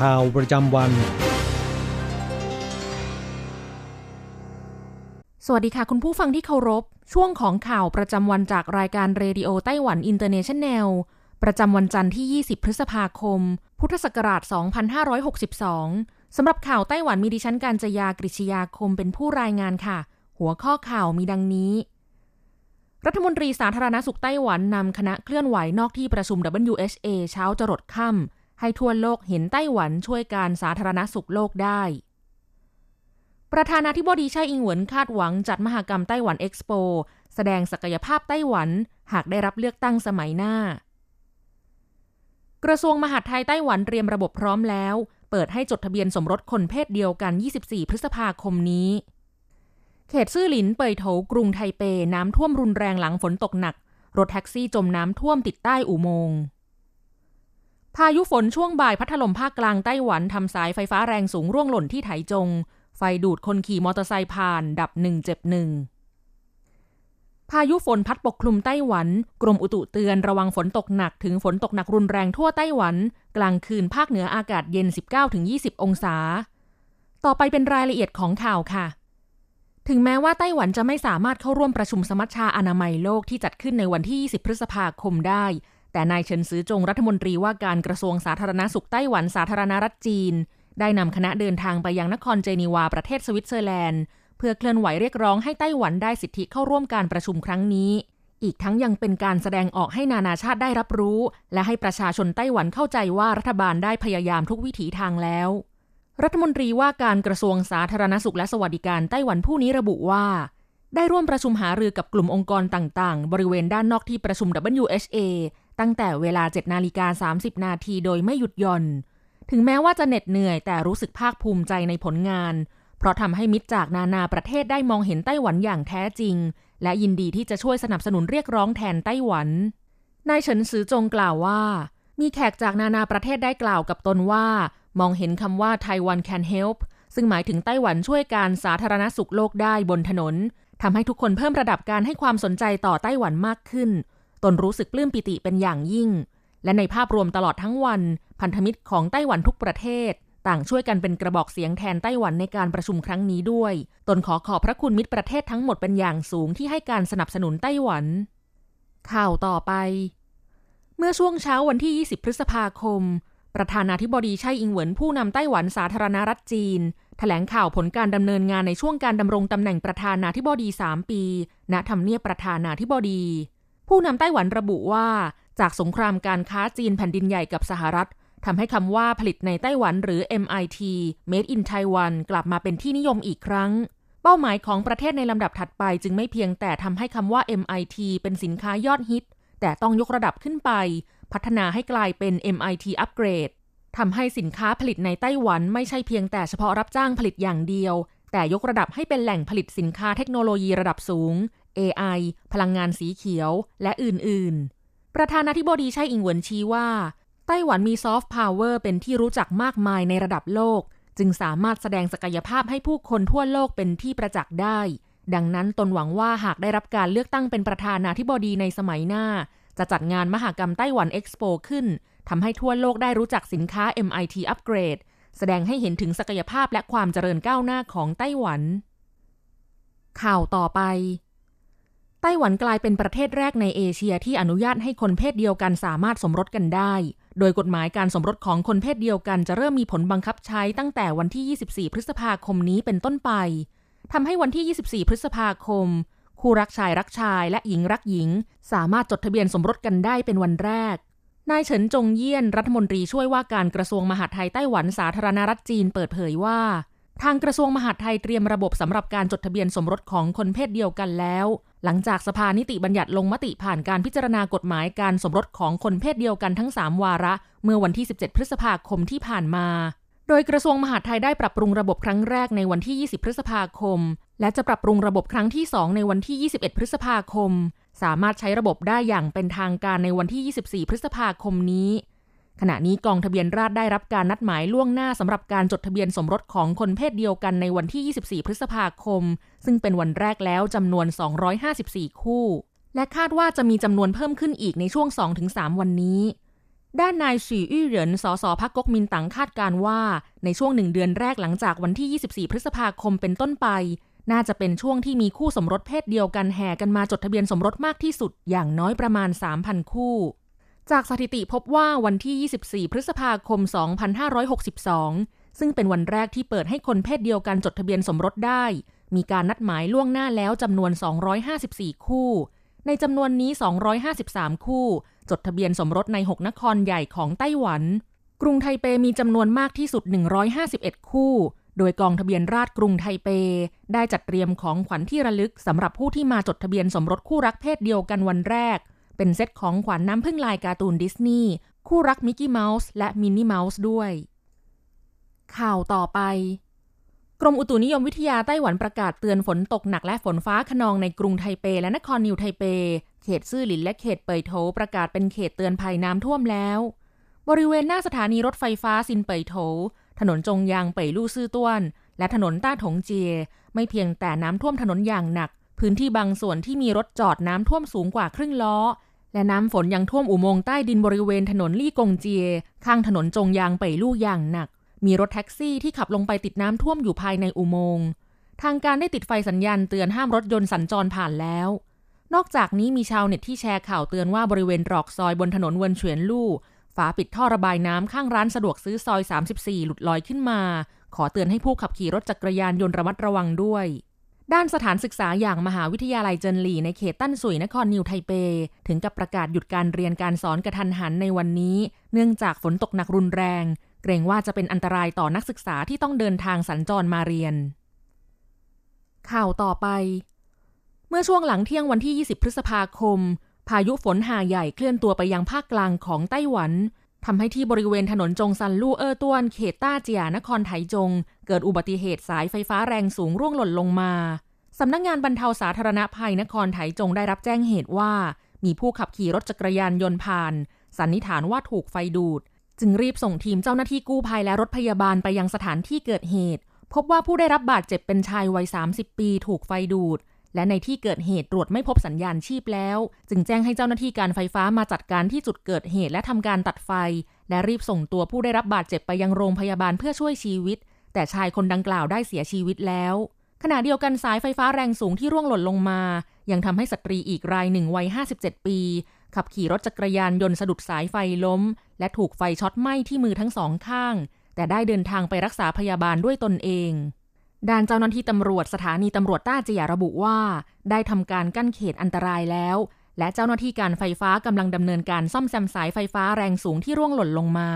ข่าวประจำวัน สวัสดีค่ะคุณผู้ฟังที่เคารพ ช่วงของข่าวประจำวันจากรายการเรดิโอไต้หวันอินเตอร์เนชันแนล ประจำวันจันทร์ที่ 20 พฤษภาคม พุทธศักราช 2562 สำหรับข่าวไต้หวันมีดิฉันการจยากริชยาคมเป็นผู้รายงานค่ะ หัวข้อข่าวมีดังนี้รัฐมนตรีสาธารณสุขไต้หวันนำคณะเคลื่อนไหวนอกที่ประชุม WHA เช้าจรดค่ำ ให้ทั่วโลกเห็นไต้หวันช่วยการสาธารณสุขโลกได้ ประธานาธิบดีไช่อิงเหวินคาดหวังจัดมหกรรมไต้หวันเอ็กซ์โป แสดงศักยภาพไต้หวันหากได้รับเลือกตั้งสมัยหน้า กระทรวงมหาดไทยไต้หวันเตรียมระบบพร้อมแล้ว เปิดให้จดทะเบียนสมรสคนเพศเดียวกัน 24 พฤษภาคมนี้ เขตซื่อหลินเปยโถกรุงไทเปน้ำท่วมรุนแรงหลังฝนตกหนัก รถแท็กซี่จมน้ำท่วมติดใต้อุโมงค์ พายุฝนช่วงบ่ายพัดถล่มภาคกลางไต้หวันทำสายไฟฟ้าแรงสูงร่วงหล่นที่ไถจง ไฟดูดคนขี่มอเตอร์ไซค์ผ่านดับหนึ่งเจ็บหนึ่งพายุฝนพัดปกคลุมไต้หวัน กรมอุตุเตือนระวังฝนตกหนักถึงฝนตกหนักรุนแรงทั่วไต้หวัน กลางคืนภาคเหนืออากาศเย็น 19-20 องศา ต่อไปเป็นรายละเอียดของข่าวค่ะ ถึงแม้ว่าไต้หวันจะไม่สามารถเข้าร่วมประชุมสมัชชาอนามัยโลกที่จัดขึ้นในวันที่ 20 พฤษภาคมได้ แต่นายเฉินซือจงรัฐมนตรีว่าการกระทรวงสาธารณสุขไต้หวันสาธารณรัฐจีน ได้นำคณะเดินทางไปยังนครเจนีวาประเทศสวิตเซอร์แลนด์ เพื่อเคลื่อนไหวเรียกร้องให้ไต้หวันได้สิทธิเข้าร่วมการประชุมครั้งนี้ อีกทั้งยังเป็นการแสดงออกให้นานาชาติได้รับรู้ และให้ประชาชนไต้หวันเข้าใจว่ารัฐบาลได้พยายามทุกวิถีทางแล้ว รัฐมนตรีว่าการกระทรวงสาธารณสุขและสวัสดิการไต้หวันผู้นี้ระบุว่าได้ร่วมประชุมหารือกับกลุ่มองค์กรต่างๆ บริเวณด้านนอกที่ประชุม WHA ตั้งแต่เวลา 7 นาฬิกา 30 นาทีโดยไม่หยุดหย่อน ถึงแม้ว่าจะเหน็ดเหนื่อยแต่รู้สึกภาคภูมิใจในผลงาน เพราะทำให้มิตรจากนานาประเทศได้มองเห็นไต้หวันอย่างแท้จริง และยินดีที่จะช่วยสนับสนุนเรียกร้องแทนไต้หวัน นายเฉินซือจงกล่าวว่า มีแขกจากนานาประเทศได้กล่าวกับตนว่า มองเห็นคำว่า Taiwan can help ซึ่งหมายถึงไต้หวันช่วยการสาธารณสุขโลกได้บนถนนทำให้ทุกคนเพิ่มระดับการให้ความสนใจต่อไต้หวันมากขึ้น ตนรู้สึกปลื้มปิติเป็นอย่างยิ่ง และในภาพรวมตลอดทั้งวัน พันธมิตรของไต้หวันทุกประเทศ ต่างช่วยกันเป็นกระบอกเสียงแทนไต้หวันในการประชุมครั้งนี้ด้วย ตนขอขอบพระคุณมิตรประเทศทั้งหมดเป็นอย่างสูงที่ให้การสนับสนุนไต้หวัน ข่าวต่อไป เมื่อช่วงเช้าวันที่ 20 พฤษภาคม ประธานาธิบดีไช่อิงเหวินผู้นำไต้หวันสาธารณรัฐจีนแถลงข่าวผลการดำเนินงานในช่วงการดำรงตำแหน่งประธานาธิบดี 3 ปี ณ ทำเนียบประธานาธิบดี ผู้นำไต้หวันระบุว่า จากสงครามการค้าจีนแผ่นดินใหญ่กับสหรัฐทำให้คำว่าผลิตในไต้หวันหรือ MIT Made in Taiwan กลับมาเป็นที่นิยมอีกครั้ง เป้าหมายของประเทศในลำดับถัดไปจึงไม่เพียงแต่ทำให้คำว่า MIT เป็นสินค้ายอดฮิต แต่ต้องยกระดับขึ้นไป พัฒนาให้กลายเป็น MIT Upgrade ทำให้สินค้าผลิตในไต้หวันไม่ใช่เพียงแต่เฉพาะรับจ้างผลิตอย่างเดียว แต่ยกระดับให้เป็นแหล่งผลิตสินค้าเทคโนโลยีระดับสูง AI พลังงานสีเขียว และอื่นๆ ประธานาธิบดีไช่อิงเหวินชี้ว่า ไต้หวันมีซอฟต์พาวเวอร์เป็นที่รู้จักมากมายในระดับโลก จึงสามารถแสดงศักยภาพให้ผู้คนทั่วโลกเป็นที่ประจักษ์ได้ ดังนั้นตนหวังว่าหากได้รับการเลือกตั้งเป็นประธานาธิบดีในสมัยหน้า จะจัดงานมหกรรมไต้หวันเอ็กซ์โปขึ้นทำให้ทั่วโลกได้รู้จักสินค้า MIT Upgrade แสดงให้เห็นถึงศักยภาพและความเจริญก้าวหน้าของไต้หวัน ข่าวต่อไป ไต้หวันกลายเป็นประเทศแรกในเอเชียที่อนุญาตให้คนเพศเดียวกันสามารถสมรสกันได้ โดยกฎหมายการสมรสของคนเพศเดียวกันจะเริ่มมีผลบังคับใช้ตั้งแต่วันที่ 24 พฤษภาคมนี้เป็นต้นไปทำให้วันที่ 24 พฤษภาคม คู่รักชายรักชายและหญิงรักหญิง สามารถจดทะเบียนสมรสกันได้เป็นวันแรก นายเฉินจงเยี่ยนรัฐมนตรีช่วยว่าการกระทรวงมหาดไทยไต้หวันสาธารณรัฐจีนเปิดเผยว่า ทางกระทรวงมหาดไทยเตรียมระบบสำหรับการจดทะเบียนสมรสของคนเพศเดียวกันแล้ว หลังจากสภานิติบัญญัติลงมติผ่านการพิจารณากฎหมายการสมรสของคนเพศเดียวกันทั้ง 3 วาระ เมื่อวันที่ 17 พฤษภาคมที่ผ่านมา โดยกระทรวงมหาดไทยได้ปรับปรุงระบบครั้งแรกในวันที่ 20 พฤษภาคม และจะปรับปรุงระบบครั้งที่ 2 ในวันที่ 21 พฤษภาคม สามารถใช้ระบบได้อย่างเป็นทางการในวันที่ 24 พฤษภาคมนี้ ขณะนี้กองทะเบียนราษฎรได้รับการนัดหมายล่วงหน้าสำหรับการจดทะเบียนสมรสของคนเพศเดียวกันในวันที่ 24 พฤษภาคม ซึ่งเป็นวันแรกแล้วจำนวน 254 คู่ และคาดว่าจะมีจำนวนเพิ่มขึ้นอีกในช่วง 2-3 วันนี้ ด้านนายฉีอี้เหรินสสพักก๊กมินตั๋งคาดการว่า ในช่วงหนึ่งเดือนแรกหลังจากวันที่ 24 พฤษภาคมเป็นต้นไป น่าจะเป็นช่วงที่มีคู่สมรสเพศเดียวกันแห่กันมาจดทะเบียนสมรสมากที่สุดอย่างน้อยประมาณ 3,000 คู่ จากสถิติพบว่าวันที่ 24 พฤษภาคม 2562 ซึ่งเป็นวันแรกที่เปิดให้คนเพศเดียวกันจดทะเบียนสมรสได้ มีการนัดหมายล่วงหน้าแล้วจำนวน 254 คู่ ในจำนวนนี้ 253 คู่ จดทะเบียนสมรสใน 6 นครใหญ่ของไต้หวัน กรุงไทเปมีจำนวนมากที่สุด 151 คู่ โดยกองทะเบียนราษฎรกรุงไทเป ได้จัดเตรียมของขวัญที่ระลึกสำหรับผู้ที่มาจดทะเบียนสมรสคู่รักเพศเดียวกันวันแรก เป็นเซตของขวัญน้ำผึ้งลายการ์ตูนดิสนีย์คู่รักมิกกี้เมาส์และมินนี่เมาส์ด้วย ข่าวต่อไป กรมอุตุนิยมวิทยาไต้หวันประกาศเตือนฝนตกหนักและฝนฟ้าขนองในกรุงไทเป และนครนิวไทเป เขตซื่อหลินและเขตเปยโถประกาศเป็นเขตเตือนภัยน้ำท่วมแล้ว บริเวณหน้าสถานีรถไฟฟ้าซินเปยโถถนนจงยางเปยลู่ซื่อต้วน และถนนต้าถงเจีย ไม่เพียงแต่น้ำท่วมถนนอย่างหนัก พื้นที่บางส่วนที่มีรถจอดน้ำท่วมสูงกว่าครึ่งล้อ และน้ำฝนยังท่วมอุโมงค์ใต้ดินบริเวณถนนลี่กงเจีย ข้างถนนจงยางเป่ยลู่อย่างหนัก มีรถแท็กซี่ที่ขับลงไปติดน้ำท่วมอยู่ภายในอุโมงค์ทางการได้ติดไฟสัญญาณเตือนห้ามรถยนต์สัญจรผ่านแล้ว นอกจากนี้มีชาวเน็ตที่แชร์ข่าวเตือนว่าบริเวณตรอกซอยบนถนนเวินเฉียนลู่ฝาปิดท่อระบายน้ำข้างร้านสะดวกซื้อซอย 34 หลุดลอยขึ้นมา ขอเตือนให้ผู้ขับขี่รถจักรยานยนต์ระมัดระวังด้วย ด้านสถานศึกษาอย่างมหาวิทยาลัยเจินหลีในเขตตั้นสุ่ยนครนิวไทเป ถึงกับประกาศหยุดการเรียนการสอนกระทันหันในวันนี้ เนื่องจากฝนตกหนักรุนแรง เกรงว่าจะเป็นอันตรายต่อนักศึกษาที่ต้องเดินทางสัญจรมาเรียน ข่าวต่อไป เมื่อช่วงหลังเที่ยงวันที่ 20 พฤษภาคม พายุฝนหาใหญ่เคลื่อนตัวไปยังภาคกลางของไต้หวันทำให้ที่บริเวณถนนจงซันลู่เออต้วน เขตต้าเจียนครไถจง เกิดอุบัติเหตุสายไฟฟ้าแรงสูงร่วงหล่นลงมา สำนักงงานบรรเทาสาธารณภัยนครไถจงได้รับแจ้งเหตุว่า มีผู้ขับขี่รถจักรยานยนต์ผ่าน สันนิษฐานว่าถูกไฟดูด จึงรีบส่งทีมเจ้าหน้าที่กู้ภัยและรถพยาบาลไปยังสถานที่เกิดเหตุ พบว่าผู้ได้รับบาดเจ็บเป็นชายวัย 30 ปี ถูกไฟดูด และในที่เกิดเหตุตรวจไม่พบสัญญาณชีพแล้ว จึงแจ้งให้เจ้าหน้าที่การไฟฟ้ามาจัดการที่จุดเกิดเหตุและทำการตัดไฟ และรีบส่งตัวผู้ได้รับบาดเจ็บไปยังโรงพยาบาลเพื่อช่วยชีวิต แต่ชายคนดังกล่าวได้เสียชีวิตแล้ว ขณะเดียวกันสายไฟฟ้าแรงสูงที่ร่วงหล่นลงมา ยังทำให้สตรีอีกรายหนึ่งวัย 57 ปี ขับขี่รถจักรยานยนต์สะดุดสายไฟล้ม และถูกไฟช็อตไหม้ที่มือทั้งสองข้าง แต่ได้เดินทางไปรักษาพยาบาลด้วยตนเองด้านเจ้าหน้าที่ตำรวจสถานีตำรวจต้าเจียระบุว่า ได้ทำการกั้นเขตอันตรายแล้ว และเจ้าหน้าที่การไฟฟ้ากำลังดำเนินการซ่อมแซมสายไฟฟ้าแรงสูงที่ร่วงหล่นลงมา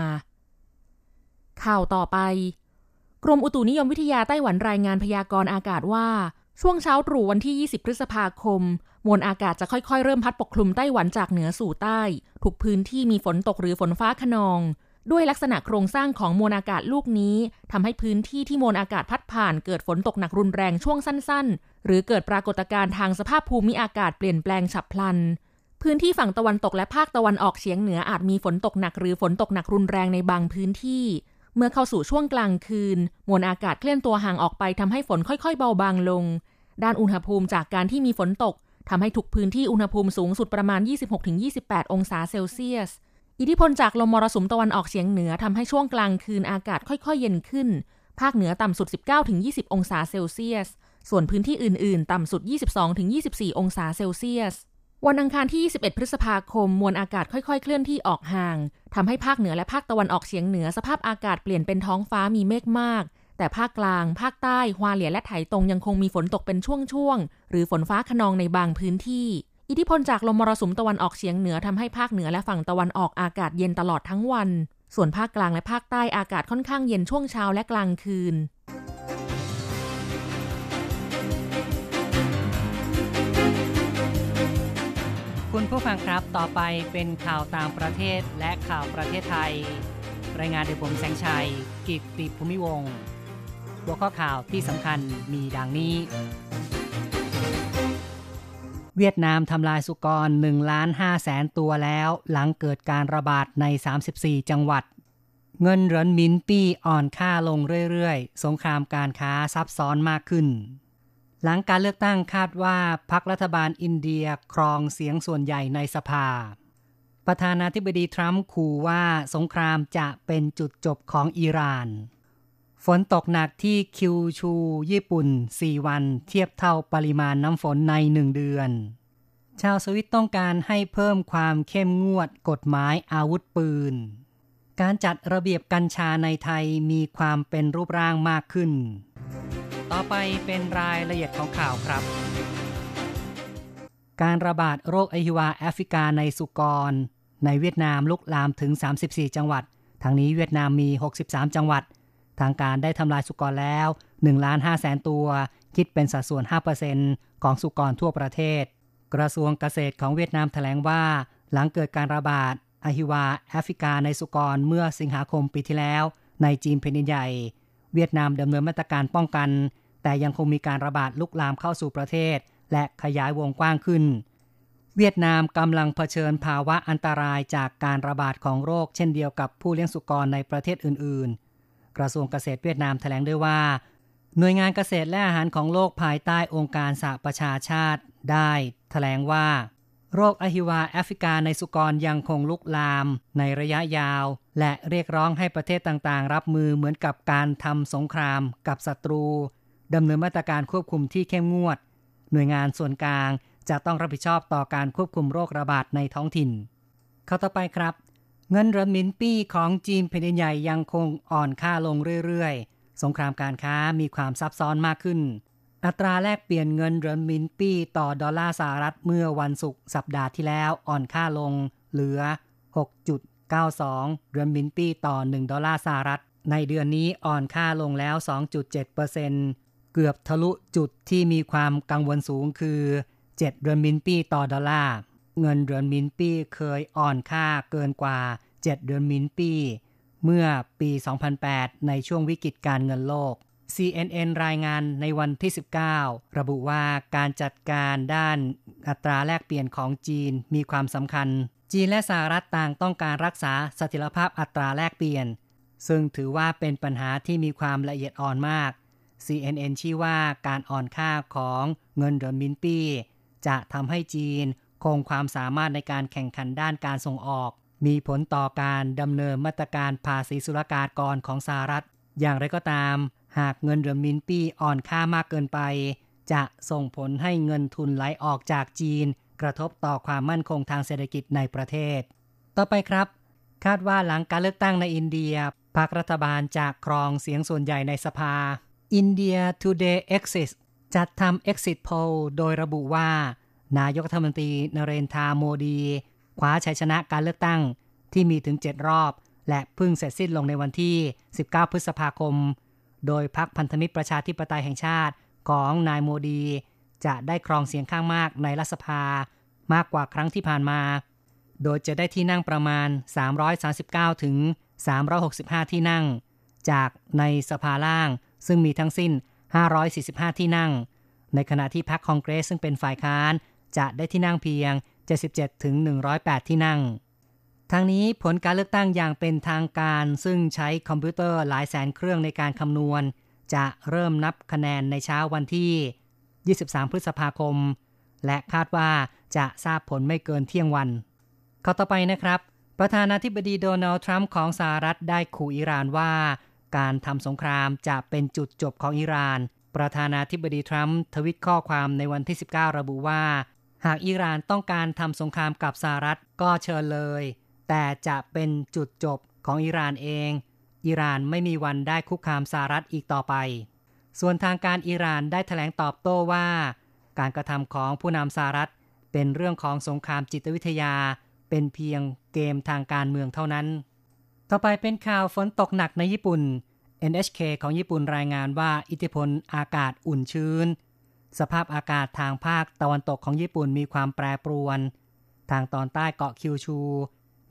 ข่าวต่อไป กรมอุตุนิยมวิทยาไต้หวันรายงานพยากรณ์อากาศว่า ช่วงเช้าตรู่วันที่ 20 พฤษภาคม มวลอากาศจะค่อยๆ เริ่มพัดปกคลุมไต้หวันจากเหนือสู่ใต้ ทุกพื้นที่มีฝนตกหรือฝนฟ้าขนอง ด้วยลักษณะโครงสร้างของมวลอากาศลูกนี้ทำให้พื้นที่ที่มวลอากาศพัดผ่าน เกิดฝนตกหนักรุนแรงช่วงสั้น ๆ หรือเกิดปรากฏการณ์ทางสภาพภูมิอากาศเปลี่ยนแปลงฉับพลันพื้นที่ฝั่งตะวันตกและภาคตะวันออกเฉียงเหนืออาจมีฝนตกหนักหรือฝนตกหนักรุนแรงในบางพื้นที่ เมื่อเข้าสู่ช่วงกลางคืน มวลอากาศเคลื่อนตัวห่างออกไปทำให้ฝนค่อยๆ เบาบางลง ด้านอุณหภูมิจากการที่มีฝนตกทำให้ทุกพื้นที่อุณหภูมิสูงสุดประมาณ 26-28 องศาเซลเซียส อิทธิพลจากลมมรสุมตะวันออกเฉียงเหนือทำให้ช่วงกลางคืนอากาศค่อยๆ เย็นขึ้น ภาคเหนือต่ำสุด 19-20 องศาเซลเซียส ส่วนพื้นที่อื่นๆ ต่ำสุด 22-24 องศาเซลเซียส วันอังคารที่ 21 พฤษภาคม มวลอากาศค่อยๆ เคลื่อนที่ออกห่างทำให้ภาคเหนือและภาคตะวันออกเฉียงเหนือสภาพอากาศเปลี่ยนเป็นท้องฟ้ามีเมฆมาก แต่ภาคกลาง ภาคใต้ฮวาเหลียและไถตรงยังคงมีฝนตกเป็นช่วงๆ หรือฝนฟ้าขนองในบางพื้นที่ อิทธิพลจากลมมรสุมตะวันออกเฉียงเหนือทำให้ภาคเหนือและฝั่งตะวันออกอากาศเย็นตลอดทั้งวัน ส่วนภาคกลางและภาคใต้อากาศค่อนข้างเย็นช่วงเช้าและกลางคืน ณผู้ฟังครับต่อไปเป็นข่าวต่างประเทศและข่าวประเทศไทย รายงานโดยผมแสงชัย กิตติภูมิวงหัวข้อข่าวที่สำคัญมีดังนี้ เวียดนามทำลายสุกร1ล้าน5แสนตัวแล้ว หลังเกิดการระบาดใน 34 จังหวัด เงินเหรินมินปี้อ่อนค่าลงเรื่อยๆ สงครามการค้าซับซ้อนมากขึ้น หลังการเลือกตั้งคาดว่าพรรครัฐบาลอินเดียครองเสียงส่วนใหญ่ในสภา ประธานาธิบดีทรัมป์ขู่ว่าสงครามจะเป็นจุดจบของอิหร่าน ฝนตกหนักที่คิวชู ญี่ปุ่น 4 วัน เทียบเท่าปริมาณน้ำฝนใน 1 เดือน ชาวสวิตต้องการให้เพิ่มความเข้มงวดกฎหมายอาวุธปืน การจัดระเบียบกัญชาในไทยมีความเป็นรูปร่างมากขึ้น ต่อไปเป็นรายละเอียดของข่าวครับ การระบาดโรคอหิวาแอฟริกาในสุกร ในเวียดนามลุกลามถึง 34 จังหวัด ทั้งนี้เวียดนามมี 63 จังหวัด ทางการได้ทำลายสุกรแล้ว1ล้าน5แสนตัว คิดเป็นสัดส่วน 5%ของสุกรทั่วประเทศ กระทรวงเกษตรของเวียดนามแถลงว่า หลังเกิดการระบาดอหิวาแอฟริกาในสุกรเมื่อสิงหาคมปีที่แล้ว ในจีนแผ่นดินใหญ่ เวียดนามดำเนินมาตรการป้องกัน แต่ยังคงมีการระบาดลุกลามเข้าสู่ประเทศ และขยายวงกว้างขึ้น เวียดนามกำลังเผชิญภาวะอันตรายจากการระบาดของโรค เช่นเดียวกับผู้เลี้ยงสุกรในประเทศอื่น ๆ กระทรวงเกษตรเวียดนามแถลงด้วยว่า หน่วยงานเกษตรและอาหารของโลกภายใต้องค์การสหประชาชาติ ได้แถลงว่า โรคอหิวาแอฟริกาในสุกรยังคงลุกลามในระยะยาว และเรียกร้องให้ประเทศต่างๆ รับมือเหมือนกับการทำสงครามกับศัตรูดำเนินมาตรการควบคุมที่เข้มงวด หน่วยงานส่วนกลางจะต้องรับผิดชอบต่อการควบคุมโรคระบาดในท้องถิ่น เข้าต่อไปครับ เงินระมินปี้ของจีนแผ่นใหญ่ยังคงอ่อนค่าลงเรื่อยๆ สงครามการค้ามีความซับซ้อนมากขึ้น อัตราแลกเปลี่ยนเงินเหรินหมินปี้ต่อดอลลาร์สหรัฐเมื่อวันศุกร์สัปดาห์ที่แล้วอ่อนค่าลงเหลือ 6.92เหรินหมินปี้ต่อ 1 ดอลลาร์สหรัฐ ในเดือนนี้อ่อนค่าลงแล้ว 2.7%เกือบทะลุจุดที่มีความกังวลสูงคือ 7เหรินหมินปี้ต่อดอลลาร์ เงินเหรินหมินปี้เคยอ่อนค่าเกินกว่า 7เหรินหมินปี้เมื่อปี 2008 ในช่วงวิกฤตการเงินโลก CNN รายงานในวันที่ 19 ระบุว่าการจัดการด้านอัตราแลกเปลี่ยนของจีนมีความสำคัญ จีนและสหรัฐต่างต้องการรักษาสถียรภาพอัตราแลกเปลี่ยน ซึ่งถือว่าเป็นปัญหาที่มีความละเอียดอ่อนมาก CNN ชี้ว่าการอ่อนค่าของเงินเหรียญมินปีจะทำให้จีนคงความสามารถในการแข่งขันด้านการส่งออก มีผลต่อการดำเนินมาตรการภาษีสุลกากรของสหรัฐ อย่างไรก็ตาม หากเงินเรียญมินปี้อ่อนค่ามากเกินไป จะส่งผลให้เงินทุนไหลออกจากจีน กระทบต่อความมั่นคงทางเศรษฐกิจในประเทศ ต่อไปครับ คาดว่าหลังการเลือกตั้งในอินเดียพรรครัฐบาลจะครองเสียงส่วนใหญ่ในสภา India Today Exit จัดทำ Exit Poll โดยระบุว่า นายกรัฐมนตรีนเรนทาโมดีคว้าชัยชนะการเลือกตั้งที่มีถึง 7 รอบ และเพิ่งเสร็จสิ้นลงในวันที่ 19 พฤษภาคม โดยพรรคพันธมิตรประชาธิปไตยแห่งชาติของนายโมดี จะได้ครองเสียงข้างมากในรัฐสภามากกว่าครั้งที่ผ่านมา โดยจะได้ที่นั่งประมาณ 339 ถึง 365 ที่นั่ง จากในสภาล่างซึ่งมีทั้งสิ้น 545 ที่นั่ง ในขณะที่พรรคคองเกรสซึ่งเป็นฝ่ายค้านจะได้ที่นั่งเพียง 77 ถึง 108 ที่นั่ง ทั้งนี้ผลการเลือกตั้งอย่างเป็นทางการ ซึ่งใช้คอมพิวเตอร์หลายแสนเครื่องในการคำนวณ จะเริ่มนับคะแนนในเช้าวันที่ 23 พฤษภาคม และคาดว่าจะทราบผลไม่เกินเที่ยงวัน ข้าต่อไปนะครับ ประธานาธิบดีโดนัลด์ทรัมป์ของสหรัฐได้ขู่อิหร่านว่า การทำสงครามจะเป็นจุดจบของอิหร่านปประธานาธิบดีทรัมป์ทวิตข้อความในวันที่ 19 ระบุว่า หากอิหร่านต้องการทำสงครามกับสหรัฐก็เชิญเลย แต่จะเป็นจุดจบของอิหร่านเอง อิหร่านไม่มีวันได้คุกคามสหรัฐอีกต่อไป ส่วนทางการอิหร่านได้ถแถลงตอบโต้ว่า การกระทำของผู้นำสหรัฐเป็นเรื่องของสงครามจิตวิทยา เป็นเพียงเกมทางการเมืองเท่านั้น ต่อไปเป็นข่าวฝนตกหนักในญี่ปุ่น NHK ของญี่ปุ่นรายงานว่าอิทธิพลอากาศอุ่นชื้น สภาพอากาศทางภาคตะวันตกของญี่ปุ่นมีความแปรปรวน ทางตอนใต้เกาะคิวชู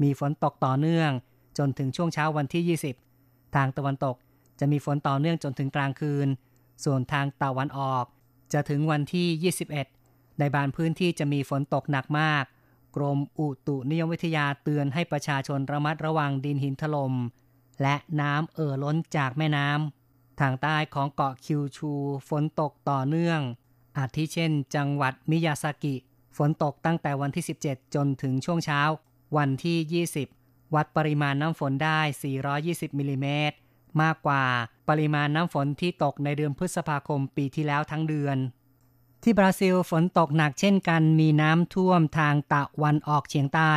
มีฝนตกต่อเนื่อง จนถึงช่วงเช้าวันที่ 20 ทางตะวันตกจะมีฝนต่อเนื่องจนถึงกลางคืน ส่วนทางตะวันออก จะถึงวันที่ 21 ในบางพื้นที่จะมีฝนตกหนักมาก กรมอุตุนิยมวิทยาเตือนให้ประชาชนระมัดระวังดินหินถลม่มและน้ำเอ่อล้นจากแม่น้ำทางใต้ของเกาะคิวชู ฝนตกต่อเนื่อง อาทิเช่น จังหวัดมิยาซากิ ฝนตกตั้งแต่วันที่ 17 จนถึงช่วงเช้า วันที่ 20 วัดปริมาณน้ำฝนได้ 420มิลิเมตรมากกว่าปริมาณน้ำฝนที่ตกในเดือนพฤษภาคมปีที่แล้วทั้งเดือน ที่บราซิลฝนตกหนักเช่นกันมีน้ำท่วมทางตะวันออกเฉียงใต้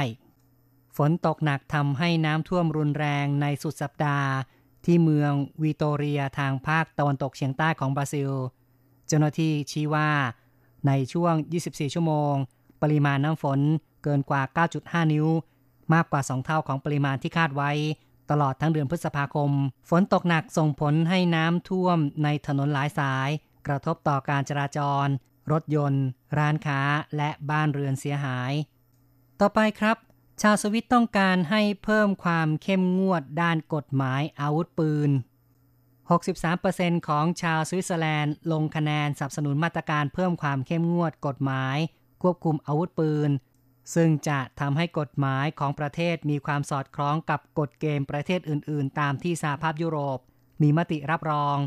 ฝนตกหนักทำให้น้ำท่วมรุนแรงในสุดสัปดาห์ ที่เมืองวิโตเรียทางภาคตะวันตกเฉียงใต้ของบราซิล เจ้าหน้าที่ชี้ว่า ในช่วง 24 ชั่วโมง ปริมาณน้ำฝน เกินกว่า 9.5 นิ้ว มากกว่า 2 เท่าของปริมาณที่คาดไว้ ตลอดทั้งเดือนพฤษภาคม ฝนตกหนักส่งผลให้น้ำท่วมในถนนหลายสาย กระทบต่อการจราจร รถยนต์ ร้านค้า และบ้านเรือนเสียหาย ต่อไปครับ ชาวสวิตต้องการให้เพิ่มความเข้มงวดด้านกฎหมายอาวุธปืน63%ของชาวสวิตเซอร์แลนด์ ลงคะแนนสนับสนุนมาตรการเพิ่มความเข้มงวดกฎหมาย ควบคุมอาวุธปืน ซึ่งจะทำให้กฎหมายของประเทศมีความสอดคล้องกับกฎเกณฑ์ประเทศอื่น ๆ ตามที่สหภาพยุโรป มีมติรับรอง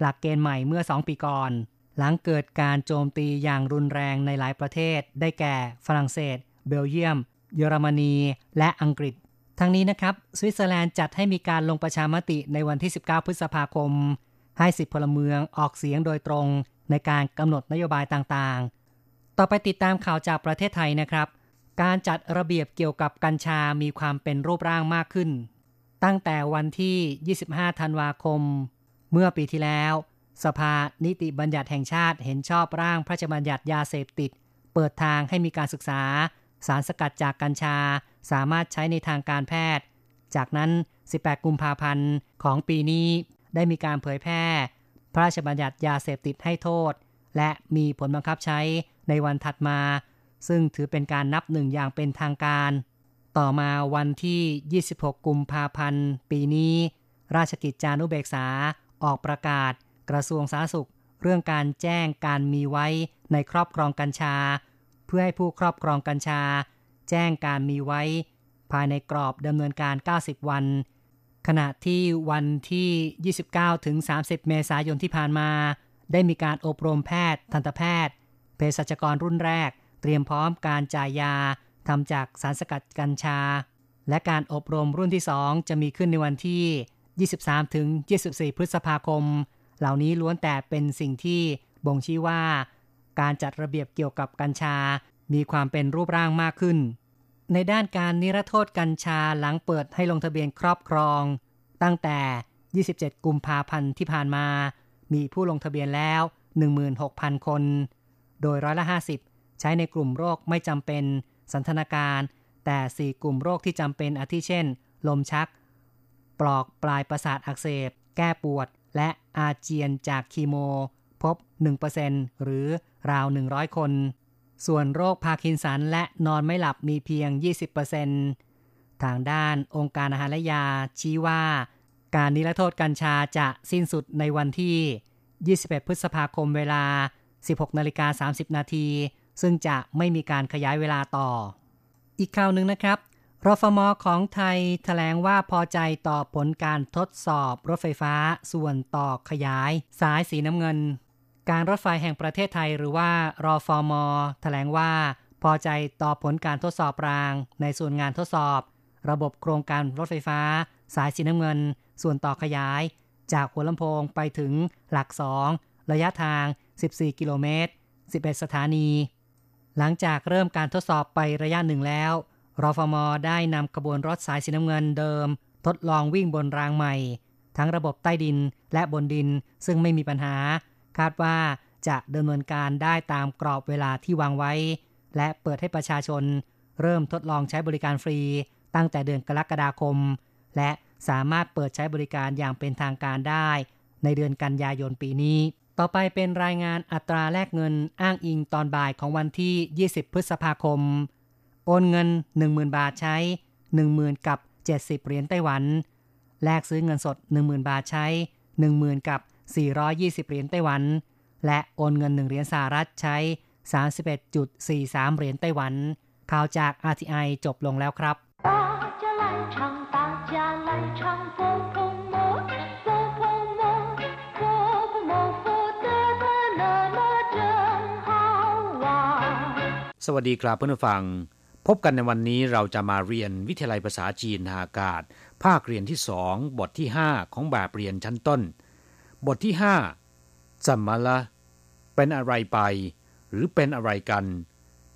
หลักเกณฑ์ใหม่เมื่อสองปีก่อน หลังเกิดการโจมตีอย่างรุนแรงในหลายประเทศ ได้แก่ ฝรั่งเศส เบลเยียม เยอรมนี และอังกฤษ ทั้งนี้นะครับ สวิตเซอร์แลนด์จัดให้มีการลงประชามติในวันที่ 19 พฤษภาคม ให้สิทธิพลเมืองออกเสียงโดยตรงในการกำหนดนโยบายต่าง ๆ ต่อไปติดตามข่าวจากประเทศไทยนะครับ การจัดระเบียบเกี่ยวกับกัญชามีความเป็นรูปร่างมากขึ้น ตั้งแต่วันที่ 25 ธันวาคม เมื่อปีที่แล้ว สภานิติบัญญัติแห่งชาติเห็นชอบร่างพระราชบัญญัติยาเสพติด เปิดทางให้มีการศึกษา สารสกัดจากกัญชาสามารถใช้ในทางการแพทย์ จากนั้น 18 กุมภาพันธ์ของปีนี้ได้มีการเผยแพร่ พระราชบัญญัติยาเสพติดให้โทษ และมีผลบังคับใช้ในวันถัดมา ซึ่งถือเป็นการนับหนึ่งอย่างเป็นทางการ ต่อมาวันที่ 26 กุมภาพันธ์ ปีนี้ ราชกิจจานุเบกษาออกประกาศ กระทรวงสาธารณสุข เรื่องการแจ้งการมีไว้ในครอบครองกัญชา เพื่อให้ผู้ครอบครองกัญชา แจ้งการมีไว้ ภายในกรอบดำเนินการ 90 วัน ขณะที่วันที่ 29 ถึง 30 เมษายนที่ผ่านมา ได้มีการอบรมแพทย์ ทันตแพทย์ เภสัชกรรุ่นแรก เตรียมพร้อมการจ่ายยาทำจากสารสกัดกัญชา และการอบรมรุ่นที่ 2 จะมีขึ้นในวันที่ 23ถึง24 พฤษภาคม เหล่านี้ล้วนแต่เป็นสิ่งที่บ่งชี้ว่า การจัดระเบียบเกี่ยวกับกัญชา มีความเป็นรูปร่างมากขึ้น ในด้านการนิรโทษกัญชาหลังเปิดให้ลงทะเบียนครอบครอง ตั้งแต่ 27 กุมภาพันธ์ที่ผ่านมา มีผู้ลงทะเบียนแล้ว 16,000 คน โดยร้อยละ 50 ใช้ในกลุ่มโรคไม่จำเป็น สันทนาการ แต่ 4 กลุ่มโรคที่จำเป็นอาทิเช่น ลมชัก ปลอกปลายประสาทอักเสบ แก้ปวด และอาเจียนจากคีโม พบ 1%หรือราว 100 คน ส่วนโรคพาร์กินสันและนอนไม่หลับมีเพียง 20%ทางด้านองค์การอาหารและยาชี้ว่า การนิรโทษกัญชาจะสิ้นสุดในวันที่ 21 พฤษภาคมเวลา 16นาฬิกา30 นาที ซึ่งจะไม่มีการขยายเวลาต่อ อีกข่าวหนึ่งนะครับรฟมอของไทยถแถลงว่าพอใจต่อผลการทดสอบรถไฟฟ้าส่วนต่อขยาย สายสีน้ำเงิน การรถไฟแห่งประเทศไทยหรือว่ารอฟมอแถลงว่า พอใจต่อผลการทดสอบราง ในส่วนงานทดสอบ ระบบโครงการรถไฟฟ้า สายสีน้ำเงิน ส่วนต่อขยาย จากหัวลำโพงไปถึงหลักสองระยะทาง 14 กิโลเมตร 11 สถานี หลังจากเริ่มการทดสอบไประยะหนึ่งแล้ว รฟมได้นำขบวนรถสายสีน้ำเงินเดิม ทดลองวิ่งบนรางใหม่ ทั้งระบบใต้ดินและบนดินซึ่งไม่มีปัญหา คาดว่าจะดำเนินการได้ตามกรอบเวลาที่วางไว้ และเปิดให้ประชาชน เริ่มทดลองใช้บริการฟรี ตั้งแต่เดือนกรกฎาคม และสามารถเปิดใช้บริการอย่างเป็นทางการได้ ในเดือนกันยายนปีนี้ ต่อไปเป็นรายงานอัตราแลกเงินอ้างอิงตอนบ่ายของวันที่ 20 พฤษภาคม โอนเงิน 10,000 บาทใช้ 10,000 กับ 70 เหรียญไต้หวัน แลกซื้อเงินสด 10,000 บาทใช้ 10,000 กับ 420 เหรียญไต้หวัน และโอนเงิน 1 เหรียญสหรัฐใช้ 31.43 เหรียญไต้หวัน ข่าวจาก RTI จบลงแล้วครับ สวัสดีครับเพื่อนผู้ฟัง พบกันในวันนี้เราจะมาเรียนวิทยาลัยภาษาจีนทางอากาศ ภาคเรียนที่สองบทที่5ของแบบเรียนชั้นต้น บทที่5จำมาละเป็นอะไรไป หรือเป็นอะไรกัน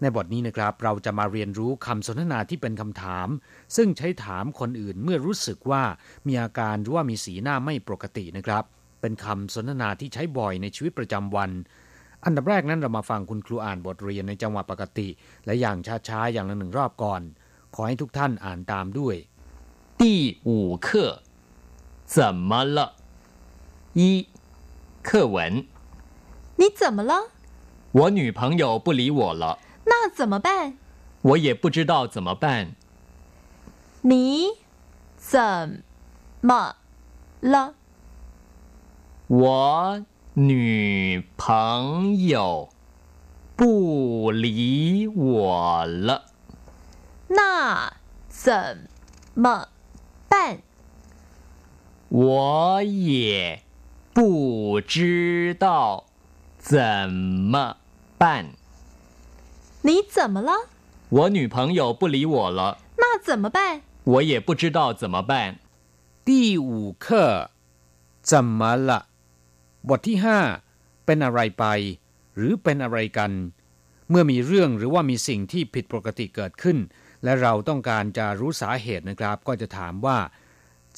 ในบทนี้นะครับเราจะมาเรียนรู้คำสนทนาที่เป็นคำถาม ซึ่งใช้ถามคนอื่นเมื่อรู้สึกว่ามีอาการหรือว่ามีสีหน้าไม่ปกตินะครับ เป็นคำสนทนาที่ใช้บ่อยในชีวิตประจำวัน อันดับแรกนั้นเรามาฟังคุณครูอ่านบทเรียนในจังหวะปกติ และอย่างช้าๆ อย่างละหนึ่งรอบก่อน ขอให้ทุกท่านอ่านตามด้วย 第五课，怎么了？一，课文：你怎么了？我女朋友不理我了，那怎么办？我也不知道怎么办。你怎么了？我 女朋友不理我了。那怎么办？我也不知道怎么办。你怎么了？我女朋友不理我了。那怎么办？我也不知道怎么办。第五课怎么了？ บทที่ห้าเป็นอะไรไป หรือเป็นอะไรกัน เมื่อมีเรื่องหรือว่ามีสิ่งที่ผิดปกติเกิดขึ้น และเราต้องการจะรู้สาเหตุนะครับ ก็จะถามว่า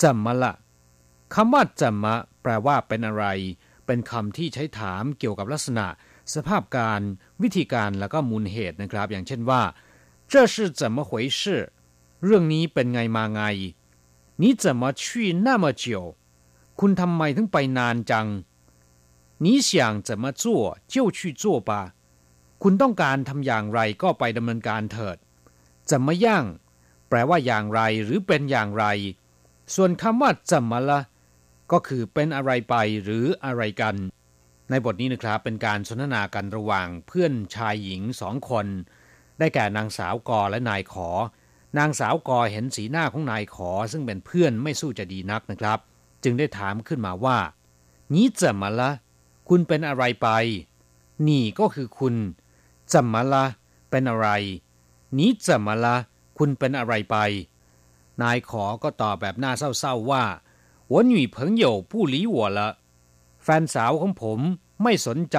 จำมาละคำว่าจำมะแปลว่าเป็นอะไร เป็นคำที่ใช้ถามเกี่ยวกับลักษณะ สภาพการ วิธีการแล้วก็มูลเหตุนะครับ อย่างเช่นว่า这是怎么回事เรื่องนี้เป็นไงมาไง你怎么去那么久คุณทำไมถึงไปนานจัง 你想怎么做就去做吧คุณต้องการทำอย่างไรก็ไปดำเนินการเถิด怎么样แปลว่าอย่างไรหรือเป็นอย่างไร ส่วนคำว่า怎么了ก็คือเป็นอะไรไปหรืออะไรกัน ในบทนี้นะครับเป็นการสนทนากันระหว่างเพื่อนชายหญิงสองคน ได้แก่นางสาวกอและนายขอ นางสาวกอเห็นสีหน้าของนายขอ ซึ่งเป็นเพื่อนไม่สู้จะดีนักนะครับ จึงได้ถามขึ้นมาว่านี่จะมาละ คุณเป็นอะไรไป นี่ก็คือคุณจะมาละ เป็นอะไร นี่จะมาละ คุณเป็นอะไรไป นายขอก็ตอบแบบหน้าเศร้าๆว่า我女朋友不理我了แฟนสาวของผมไม่สนใจ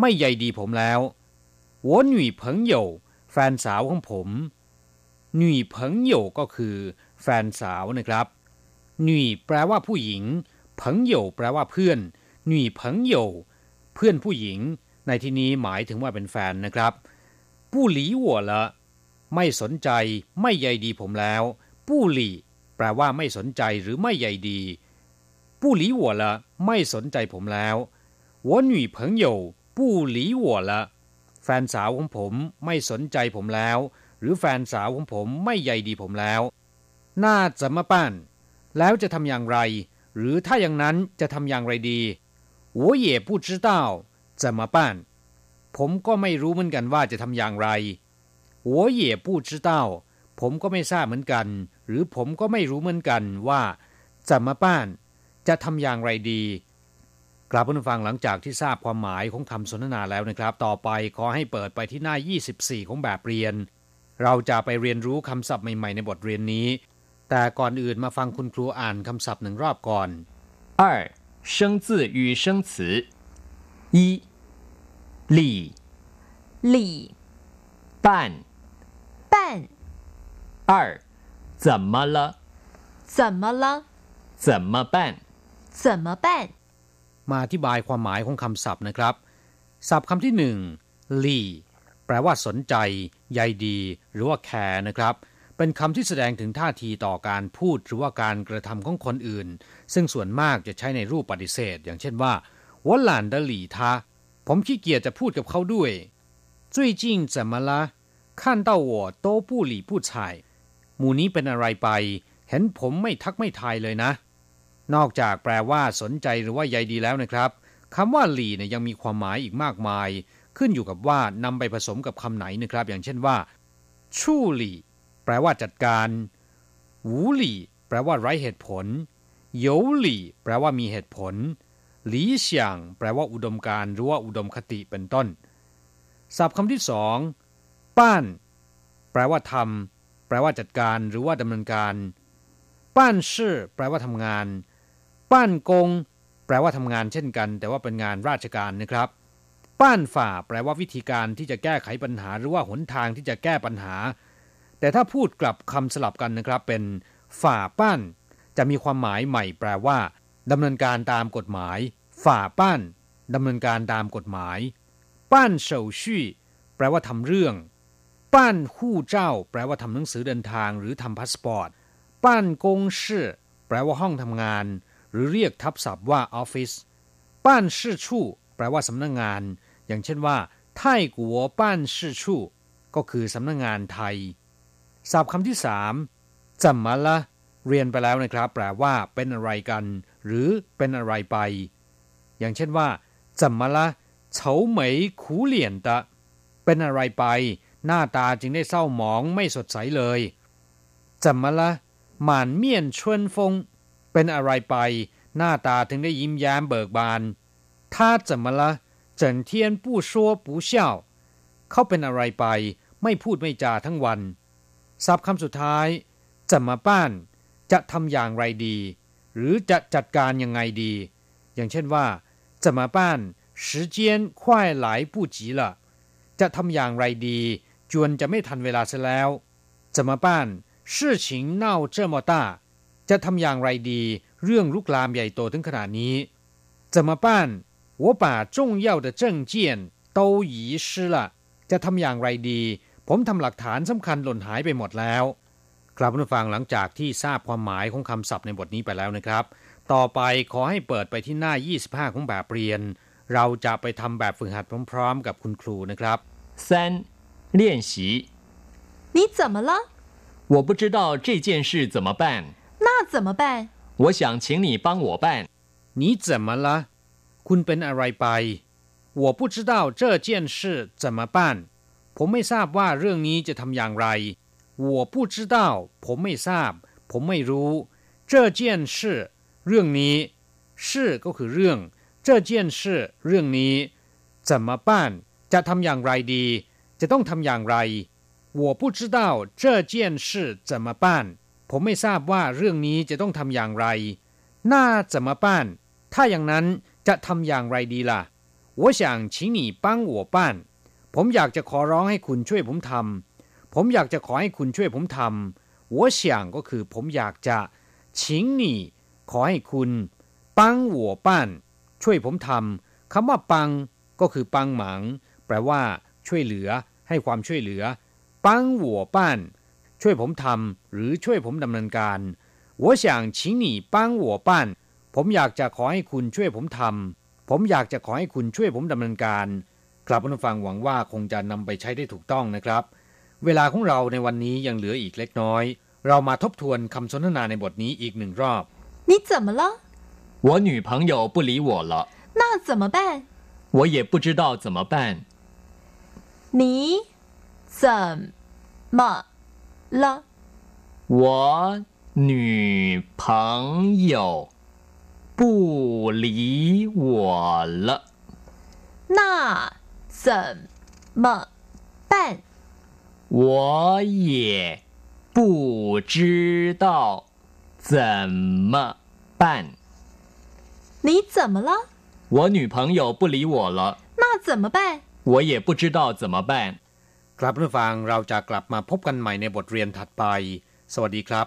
ไม่ใยดีผมแล้ว我女朋友แฟนสาวของผมหนุ่ยเพิงโยก็คือ แฟนสาวนะครับหนุ่ยแปลว่าผู้หญิงเพิงโยแปลว่าเพื่อน หนุ่ยเพิงโยเพื่อนผู้หญิง ในที่นี้หมายถึงว่าเป็นแฟนนะครับผู้หลีหัวละไม่สนใจไม่ใยดีผมแล้วผู้หลีแปลว่าไม่สนใจหรือไม่ใยดีผู้หลีหัวละไม่สนใจผมแล้ว我女朋友不理我了แฟนสาวของผมไม่สนใจผมแล้ว หรือแฟนสาวของผมไม่ใยดีผมแล้ว น่าจะมาป้านแล้วจะทำอย่างไร หรือถ้าอย่างนั้นจะทำอย่างไรดี 我也不知道怎么办ผมก็ไม่รู้เหมือนกันว่าจะทำอย่างไร我也不知道ผมก็ไม่ทราบเหมือนกัน หรือผมก็ไม่รู้เหมือนกันว่าจะมาป้าน จะทำอย่างไรดี กลับผู้ฟังหลังจากที่ทราบความหมายของคำสนทนาแล้วนะครับ ต่อไปขอให้เปิดไปที่หน้า 24 ของแบบเรียน เราจะไปเรียนรู้คำศัพท์ใหม่ๆในบทเรียนนี้ แต่ก่อนอื่นมาฟังคุณครูอ่านคำศัพท์หนึ่งรอบก่อน 二， 生字与生词。 一，礼礼办；办二，怎么了？怎么了？怎么办？怎么办？ มาอธิบายความหมายของคำศัพท์นะครับ ศัพท์คำที่หนึ่งลีแปลว่าสนใจ ใยดี หรือว่าแคร์นะครับ เป็นคำที่แสดงถึงท่าทีต่อการพูดหรือว่าการกระทำของคนอื่น ซึ่งส่วนมากจะใช้ในรูปปฏิเสธ อย่างเช่นว่า我懒得理他ผมขี้เกียจจะพูดกับเขาด้วย最近怎么了看到我都不理不睬หมู่นี้เป็นอะไรไป เห็นผมไม่ทักไม่ทายเลยนะ นอกจากแปลว่าสนใจหรือว่าใยดีแล้วนะครับคำว่าหลีเนี่ยยังมีความหมายอีกมากมาย ขึ้นอยู่กับว่านำไปผสมกับคำไหนนะครับ อย่างเช่นว่าชู่หลี แปลว่าจัดการหูหลีแปลว่าไร้เหตุผลโยหลีแปลว่ามีเหตุผลหลีเฉียง แปลว่าอุดมการหรือว่าอุดมคติเป็นต้นศัพท์คำที่สองป้าน แปลว่าทำแปลว่าจัดการหรือว่าดำเนินการ ป้านชื่อ แปลว่าทำงาน ป้านกง แปลว่าทำงานเช่นกัน แต่ว่าเป็นงานราชการนะครับ ป้านฝ่า แปลว่าวิธีการที่จะแก้ไขปัญหา หรือว่าหนทางที่จะแก้ปัญหา แต่ถ้าพูดกลับคำสลับกันนะครับ เป็น法辦จะมีความหมายใหม่แปลว่าดำเนินการตามกฎหมาย 法辦ดำเนินการตามกฎหมาย 辦手續แปลว่าทำเรื่อง 辦護照 แปลว่าทำหนังสือเดินทาง หรือทำพาสปอร์ต 辦公室แปลว่าห้องทำงาน หรือเรียกทับศัพท์ว่าออฟฟิศ 辦事處แปลว่าสำนักงาน อย่างเช่นว่า泰國辦事處ก็คือสำนักงงานไทย ศัพท์คำที่สามจัมมาละเรียนไปแล้วนะครับ แปลว่า เป็นอะไรกัน หรือเป็นอะไรไป อย่างเช่นว่าจัมมาละเฉาเหมยขูเหลี่ยนตะ เป็นอะไรไป หน้าตาจึงได้เศร้าหมองไม่สดใสเลยจัมมาละหมานเมียนชวนฟง เป็นอะไรไป หน้าตาถึงได้ยิ้มแย้มเบิกบานถ้าจัมมาละเจินเทียนปู้ชัวปู้เช่ยเขาเป็นอะไรไป ไม่พูดไม่จาทั้งวัน ศัพท์คำสุดท้ายจะมาป้าน จะทำอย่างไรดี หรือจะจัดการยังไงดี อย่างเช่นว่าจะมาป้าน时间快来不及了จะทำอย่างไรดี จวนจะไม่ทันเวลาซะแล้วจะมาป้าน事情闹这么大จะทำอย่างไรดี เรื่องลุกลามใหญ่โตถึงขนาดนี้怎么办我把重要的证件都遗失了จะทำอย่างไรดี ผมทำหลักฐานสำคัญหล่นหายไปหมดแล้ว ครับผู้ฟังหลังจากที่ทราบความหมายของคำศัพท์ในบทนี้ไปแล้วนะครับ ต่อไปขอให้เปิดไปที่หน้า 25 ของแบบเรียน เราจะไปทำแบบฝึกหัดพร้อม ๆ กับคุณครูนะครับ 三，练习。你怎么了？我不知道这件事怎么办，那怎么办？我想请你帮我办。你怎么了คุณเป็นอะไรไป我不知道这件事怎么办 ผมไม่ทราบว่าเรื่องนี้จะทำอย่างไร我不知道ผมไม่ทราบ ผมไม่รู้这件事เรื่องนี้事ก็คือเรื่อง这件事เรื่องนี้怎么办จะทำอย่างไรดี จะต้องทำอย่างไร我不知道这件事怎么办ผมไม่ทราบว่าเรื่องนี้จะต้องทำอย่างไร那怎么办ถ้าอย่างนั้นจะทำอย่างไรดีล่ะ我想请你帮我办 ผมอยากจะขอร้องให้คุณช่วยผมทำผมอยากจะขอให้คุณช่วยผมทำ我想ก็คือผมอยากจะ请你ขอให้คุณ帮我办ช่วยผมทำคำว่าปัง ก็คือปังหมัง แปลว่า ช่วยเหลือ ให้ความช่วยเหลือ帮我办ช่วยผมทำหรือช่วยผมดำเนินการ我想请你帮我办ผมอยากจะขอให้คุณช่วยผมทำผมอยากจะขอให้คุณช่วยผมดำเนินการ ครับผู้ฟังหวังว่าคงจะนำไปใช้ได้ถูกต้องนะครับ เวลาของเราในวันนี้ยังเหลืออีกเล็กน้อย เรามาทบทวนคำสนทนาในบทนี้อีกหนึ่งรอบ 你怎么了？我女朋友不理我了，那怎么办？我也不知道怎么办。你怎么了？我女朋友不理我了，那 怎么办？我也不知道怎么办。你怎么了？ 我女朋友不理我了，那怎么办？我也不知道怎么办。 ครับเพื่อนฟังเราจะกลับมาพบกันใหม่ในบทเรียนถัดไป สวัสดีครับ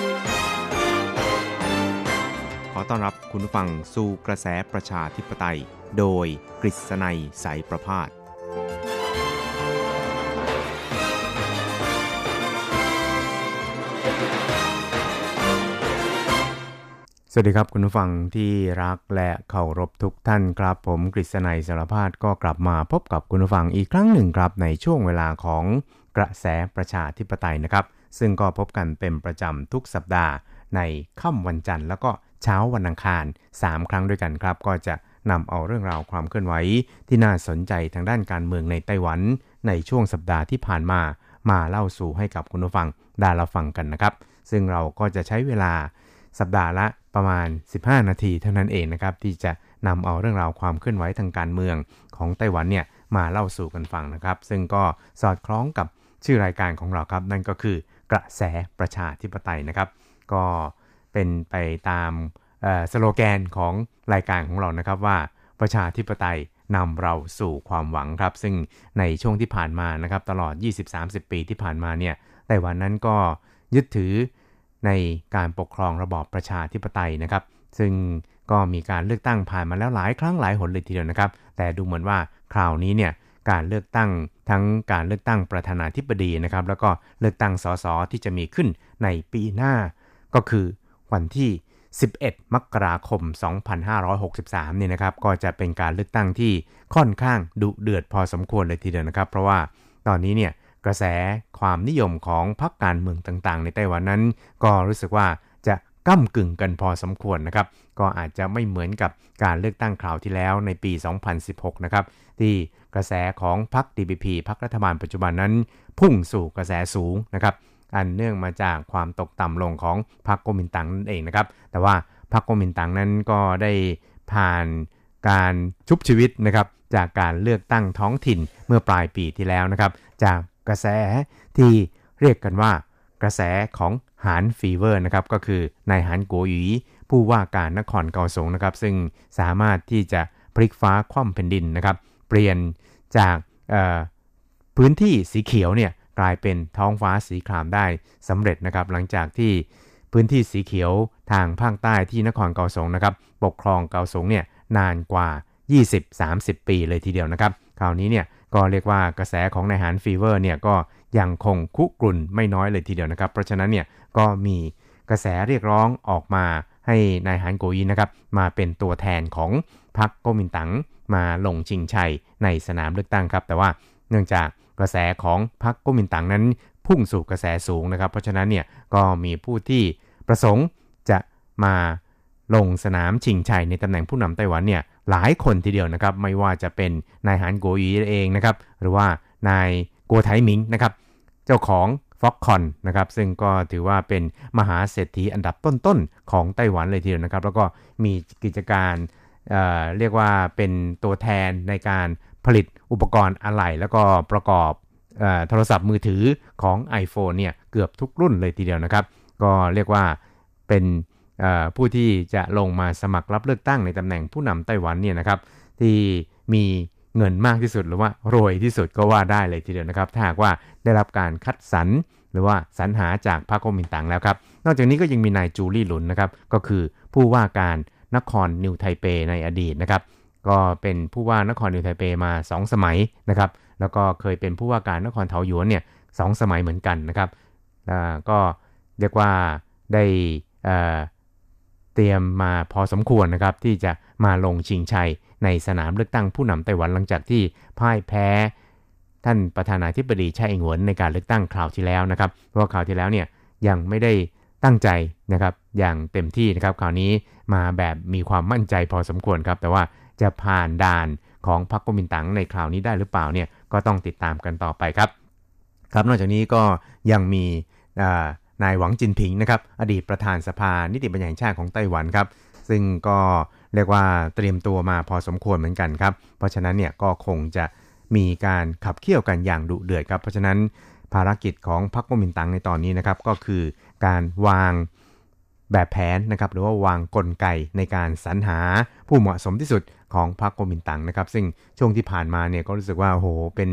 ขอต้อนรับคุณฟังสู่กระแสประชาธิปไตย โดยกฤษณัยสายประพาส สวัสดีครับคุณผู้ฟังที่รักและเคารพทุกท่านครับ ผมกฤษณัยสารพาดก็กลับมาพบกับคุณผู้ฟังอีกครั้งหนึ่งครับในช่วงเวลาของกระแสประชาธิปไตยนะครับ ซึ่งก็พบกันเป็นประจำทุกสัปดาห์ในค่ำวันจันทร์แล้วก็ เช้าวันอังคาร 3 ครั้งด้วยกันครับ ก็จะนำเอาเรื่องราวความเคลื่อนไหว ที่น่าสนใจทางด้านการเมืองในไต้หวัน ในช่วงสัปดาห์ที่ผ่านมา มาเล่าสู่ให้กับคุณผู้ฟังได้รับฟังกันนะครับ ซึ่งเราก็จะใช้เวลาสัปดาห์ละประมาณ 15 นาทีเท่านั้นเองนะครับ ที่จะนำเอาเรื่องราวความเคลื่อนไหวทางการเมืองของไต้หวันเนี่ยมาเล่าสู่กันฟังนะครับ ซึ่งก็สอดคล้องกับชื่อรายการของเราครับ นั่นก็คือกระแสประชาธิปไตยนะครับ ก็ เป็นไปตามสโลแกนของรายการของเรานะครับว่าประชาธิปไตยนำเราสู่ความหวังครับ ซึ่งในช่วงที่ผ่านมานะครับตลอด 20-30 ปีที่ผ่านมาเนี่ยไต้หวันนั้นก็ยึดถือในการปกครองระบอบประชาธิปไตยนะครับ ซึ่งก็มีการเลือกตั้งผ่านมาแล้วหลายครั้งหลายหนเลยทีเดียวนะครับ แต่ดูเหมือนว่าคราวนี้เนี่ยการเลือกตั้งทั้งการเลือกตั้งประธานาธิบดีนะครับ แล้วก็เลือกตั้งสสที่จะมีขึ้นในปีหน้า ก็คือ วันที่ 11 มกราคม 2563เนี่ยนะครับ ก็จะเป็นการเลือกตั้งที่ค่อนข้างดุเดือดพอสมควรเลยทีเดียวนะครับ เพราะว่าตอนนี้เนี่ยกระแสความนิยมของพรรคการเมืองต่างๆ ในไต้หวันนั้น ก็รู้สึกว่าจะก้ากึ่งกันพอสมควรนะครับ ก็อาจจะไม่เหมือนกับการเลือกตั้งคราวที่แล้วในปี 2016 นะครับ ที่กระแสของพรรค DPP พรรครัฐบาลปัจจุบันนั้น พุ่งสู่กระแสสูงนะครับ อันเนื่องมาจากความตกต่ำลงของพรรคก๊กมินตั๋งนั่นเองนะครับ แต่ว่าพรรคก๊กมินตั๋งนั้นก็ได้ผ่านการชุบชีวิตนะครับจากการเลือกตั้งท้องถิ่นเมื่อปลายปีที่แล้วนะครับ จากกระแสที่เรียกกันว่ากระแสของหาน fever นะครับก็คือนายหานกัวหยีผู้ว่าการนครเกาสงนะครับ ซึ่งสามารถที่จะพลิกฟ้าคว่ำแผ่นดินนะครับ เปลี่ยนจากพื้นที่สีเขียวเนี่ย กลายเป็นท้องฟ้าสีครามได้สำเร็จนะครับ หลังจากที่พื้นที่สีเขียวทางภาคใต้ที่นครเกาสงนะครับ ปกครองเกาสงเนี่ยนานกว่า 20-30 ปีเลยทีเดียวนะครับ คราวนี้เนี่ยก็เรียกว่ากระแสของนายหารฟีเวอร์เนี่ยก็ยังคงคุกรุ่นไม่น้อยเลยทีเดียวนะครับ เพราะฉะนั้นเนี่ยก็มีกระแสเรียกร้องออกมาให้นายหานโกยีนะครับมาเป็นตัวแทนของพรรคก๊กมินตั๋งมาลงชิงชัยในสนามเลือกตั้งครับ แต่ว่าเนื่องจาก กระแสของพรรคก๊กมินตั๋งนั้น พุ่งสู่กระแสสูงนะครับ เพราะฉะนั้นเนี่ยก็มีผู้ที่ประสงค์จะมาลงสนามชิงชัยในตำแหน่งผู้นำไต้หวันเนี่ยหลายคนทีเดียวนะครับ ไม่ว่าจะเป็นนายหานโกยีเองนะครับ หรือว่านายโกไทหมิงนะครับ เจ้าของฟ็อกคอนนะครับ ซึ่งก็ถือว่าเป็นมหาเศรษฐีอันดับต้นๆ ของไต้หวันเลยทีเดียวนะครับ แล้วก็มีกิจการเอ่อเรียกว่าเป็นตัวแทนในการผลิต อุปกรณ์อะไหล่แล้วก็ประกอบโทรศัพท์มือถือของ iPhone เนี่ยเกือบทุกรุ่นเลยทีเดียวนะครับ ก็เรียกว่าเป็นผู้ที่จะลงมาสมัครรับเลือกตั้งในตำแหน่งผู้นำไต้หวันเนี่ยนะครับ ที่มีเงินมากที่สุดหรือว่ารวยที่สุดก็ว่าได้เลยทีเดียวนะครับ ถ้าหากว่าได้รับการคัดสรรหรือว่าสรรหาจากพรรคก๊กมินตั๋งแล้วครับ นอกจากนี้ก็ยังมีนายจูลี่หลุนนะครับ ก็คือผู้ว่าการนครนิวไทเปในอดีตนะครับ ก็เป็นผู้ว่านครนิวไทเปมา 2 สมัยนะครับ แล้วก็เคยเป็นผู้ว่าการนครเทาหยวนเนี่ยสสมัยเหมือนกันนะครับก็เรียกว่าได้เตรียมมาพอสมควรนะครับ ที่จะมาลงชิงชัยในสนามเลือกตั้งผู้นำไต้หวันหลังจากที่พ่ายแพ้ ท่านประธานาธิบดีไช่อิงหวนในการเลือกตั้งคราวที่แล้วนะครับ เพราะว่าคราวที่แล้วเนี่ยยังไม่ได้ตั้งใจนะครับอย่างเต็มที่นะครับคราวนี้มาแบบมีความมั่นใจพอสมควรครับ แต่ว่า จะผ่านด่านของพรรคก๊กมินตังในคราวนี้ได้หรือเปล่าเนี่ยก็ต้องติดตามกันต่อไปครับ ครับนอกจากนี้ก็ยังมีนายหวังจินผิงนะครับอดีตประธานสภานิติบัญญัติแห่งชาติของไต้หวันครับ ซึ่งก็เรียกว่าเตรียมตัวมาพอสมควรเหมือนกันครับ เพราะฉะนั้นเนี่ยก็คงจะมีการขับเคี่ยวกันอย่างดุเดือดครับ เพราะฉะนั้นภารกิจของพรรคก๊กมินตังในตอนนี้นะครับก็คือการวาง แบบแผนนะครับหรือว่าวางกลไกในการสรรหาผู้เหมาะสมที่สุดของพรรคโกมินตังนะครับ ซึ่งช่วงที่ผ่านมาเนี่ยก็รู้สึกว่าโหเป็น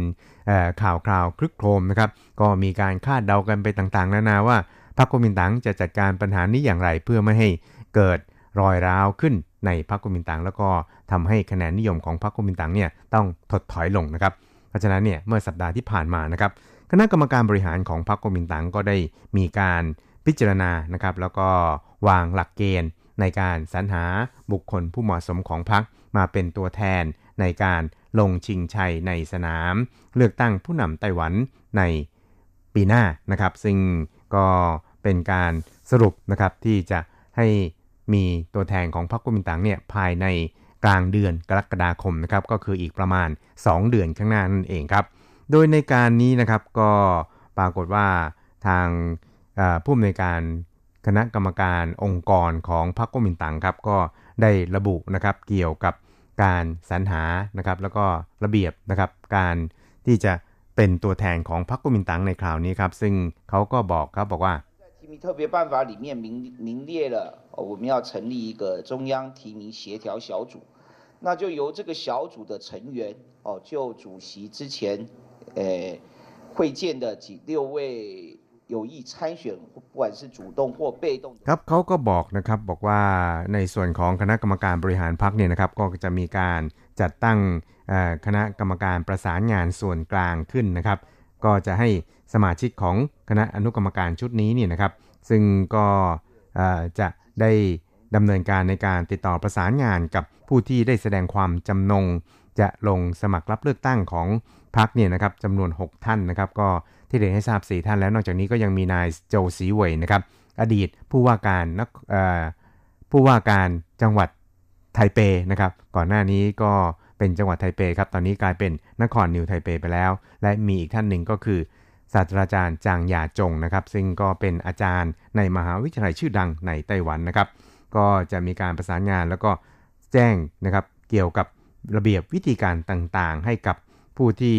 ข่าวคราวครึกโครมนะครับ ก็มีการคาดเดากันไปต่างๆ นานาว่าพรรคโกมินตังจะจัดการปัญหานี้อย่างไรเพื่อไม่ให้เกิดรอยร้าวขึ้นในพรรคโกมินตังแล้วก็ทำให้คะแนนนิยมของพรรคโกมินตังเนี่ยต้องถดถอยลงนะครับ เพราะฉะนั้นเนี่ยเมื่อสัปดาห์ที่ผ่านมานะครับคณะกรรมการบริหารของพรรคโกมินตังก็ได้มีการ พิจารณานะครับ แล้วก็วางหลักเกณฑ์ในการสรรหาบุคคลผู้เหมาะสมของพรรคมาเป็นตัวแทนในการลงชิงชัยในสนาม เลือกตั้งผู้นำไต้หวันในปีหน้านะครับ ซึ่งก็เป็นการสรุปนะครับที่จะให้มีตัวแทนของพรรคกุมินตังเนี่ยภายในกลางเดือนกรกฎาคมนะครับก็คืออีกประมาณ 2 เดือนข้างหน้านั่นเองครับ โดยในการนี้นะครับก็ปรากฏว่าทาง ผู้อำนวยการคณะกรรมการองค์กรของพรรคก๊กมินตั๋งครับก็ได้ระบุนะครับเกี่ยวกับการสรรหานะครับแล้วก็ระเบียบนะครับการที่จะเป็นตัวแทนของพรรคก๊กมินตั๋งในคราวนี้ครับซึ่งเขาก็บอกครับบอกว่า提名特别办法里面明明列了，我们要成立一个中央提名协调小组，那就由这个小组的成员哦，就主席之前呃会见的几六位 有意参选不管是主动或被动ครับเขาก็บอกนะครับบอกว่าในส่วนของคณะกรรมการบริหารพรรคเนี่ยนะครับก็จะมีการจัดตั้งคณะกรรมการประสานงานส่วนกลางขึ้นนะครับ ก็จะให้สมาชิกของคณะอนุกรรมการชุดนี้เนี่ยนะครับ ซึ่งก็จะได้ดำเนินการในการติดต่อประสานงานกับผู้ที่ได้แสดงความจำนง จะลงสมัครรับเลือกตั้งของพรรคเนี่ยนะครับจำนวน 6 ท่านนะครับก็ที่เรียนให้ทราบ 4 ท่านแล้วนอกจากนี้ก็ยังมีนายโจสีเวยนะครับอดีตผู้ว่าการนักผู้ว่าการจังหวัดไทเปนะครับก่อนหน้านี้ก็เป็นจังหวัดไทเปครับตอนนี้กลายเป็นนครนิวไทเปไปแล้ว และมีอีกท่านหนึ่งก็คือศาสตราจารย์จางหยาจงนะครับ ซึ่งก็เป็นอาจารย์ในมหาวิทยาลัยชื่อดังในไต้หวันนะครับ ก็จะมีการประสานงานแล้วก็แจ้งนะครับเกี่ยวกับ ระเบียบวิธีการต่างๆ ให้กับผู้ที่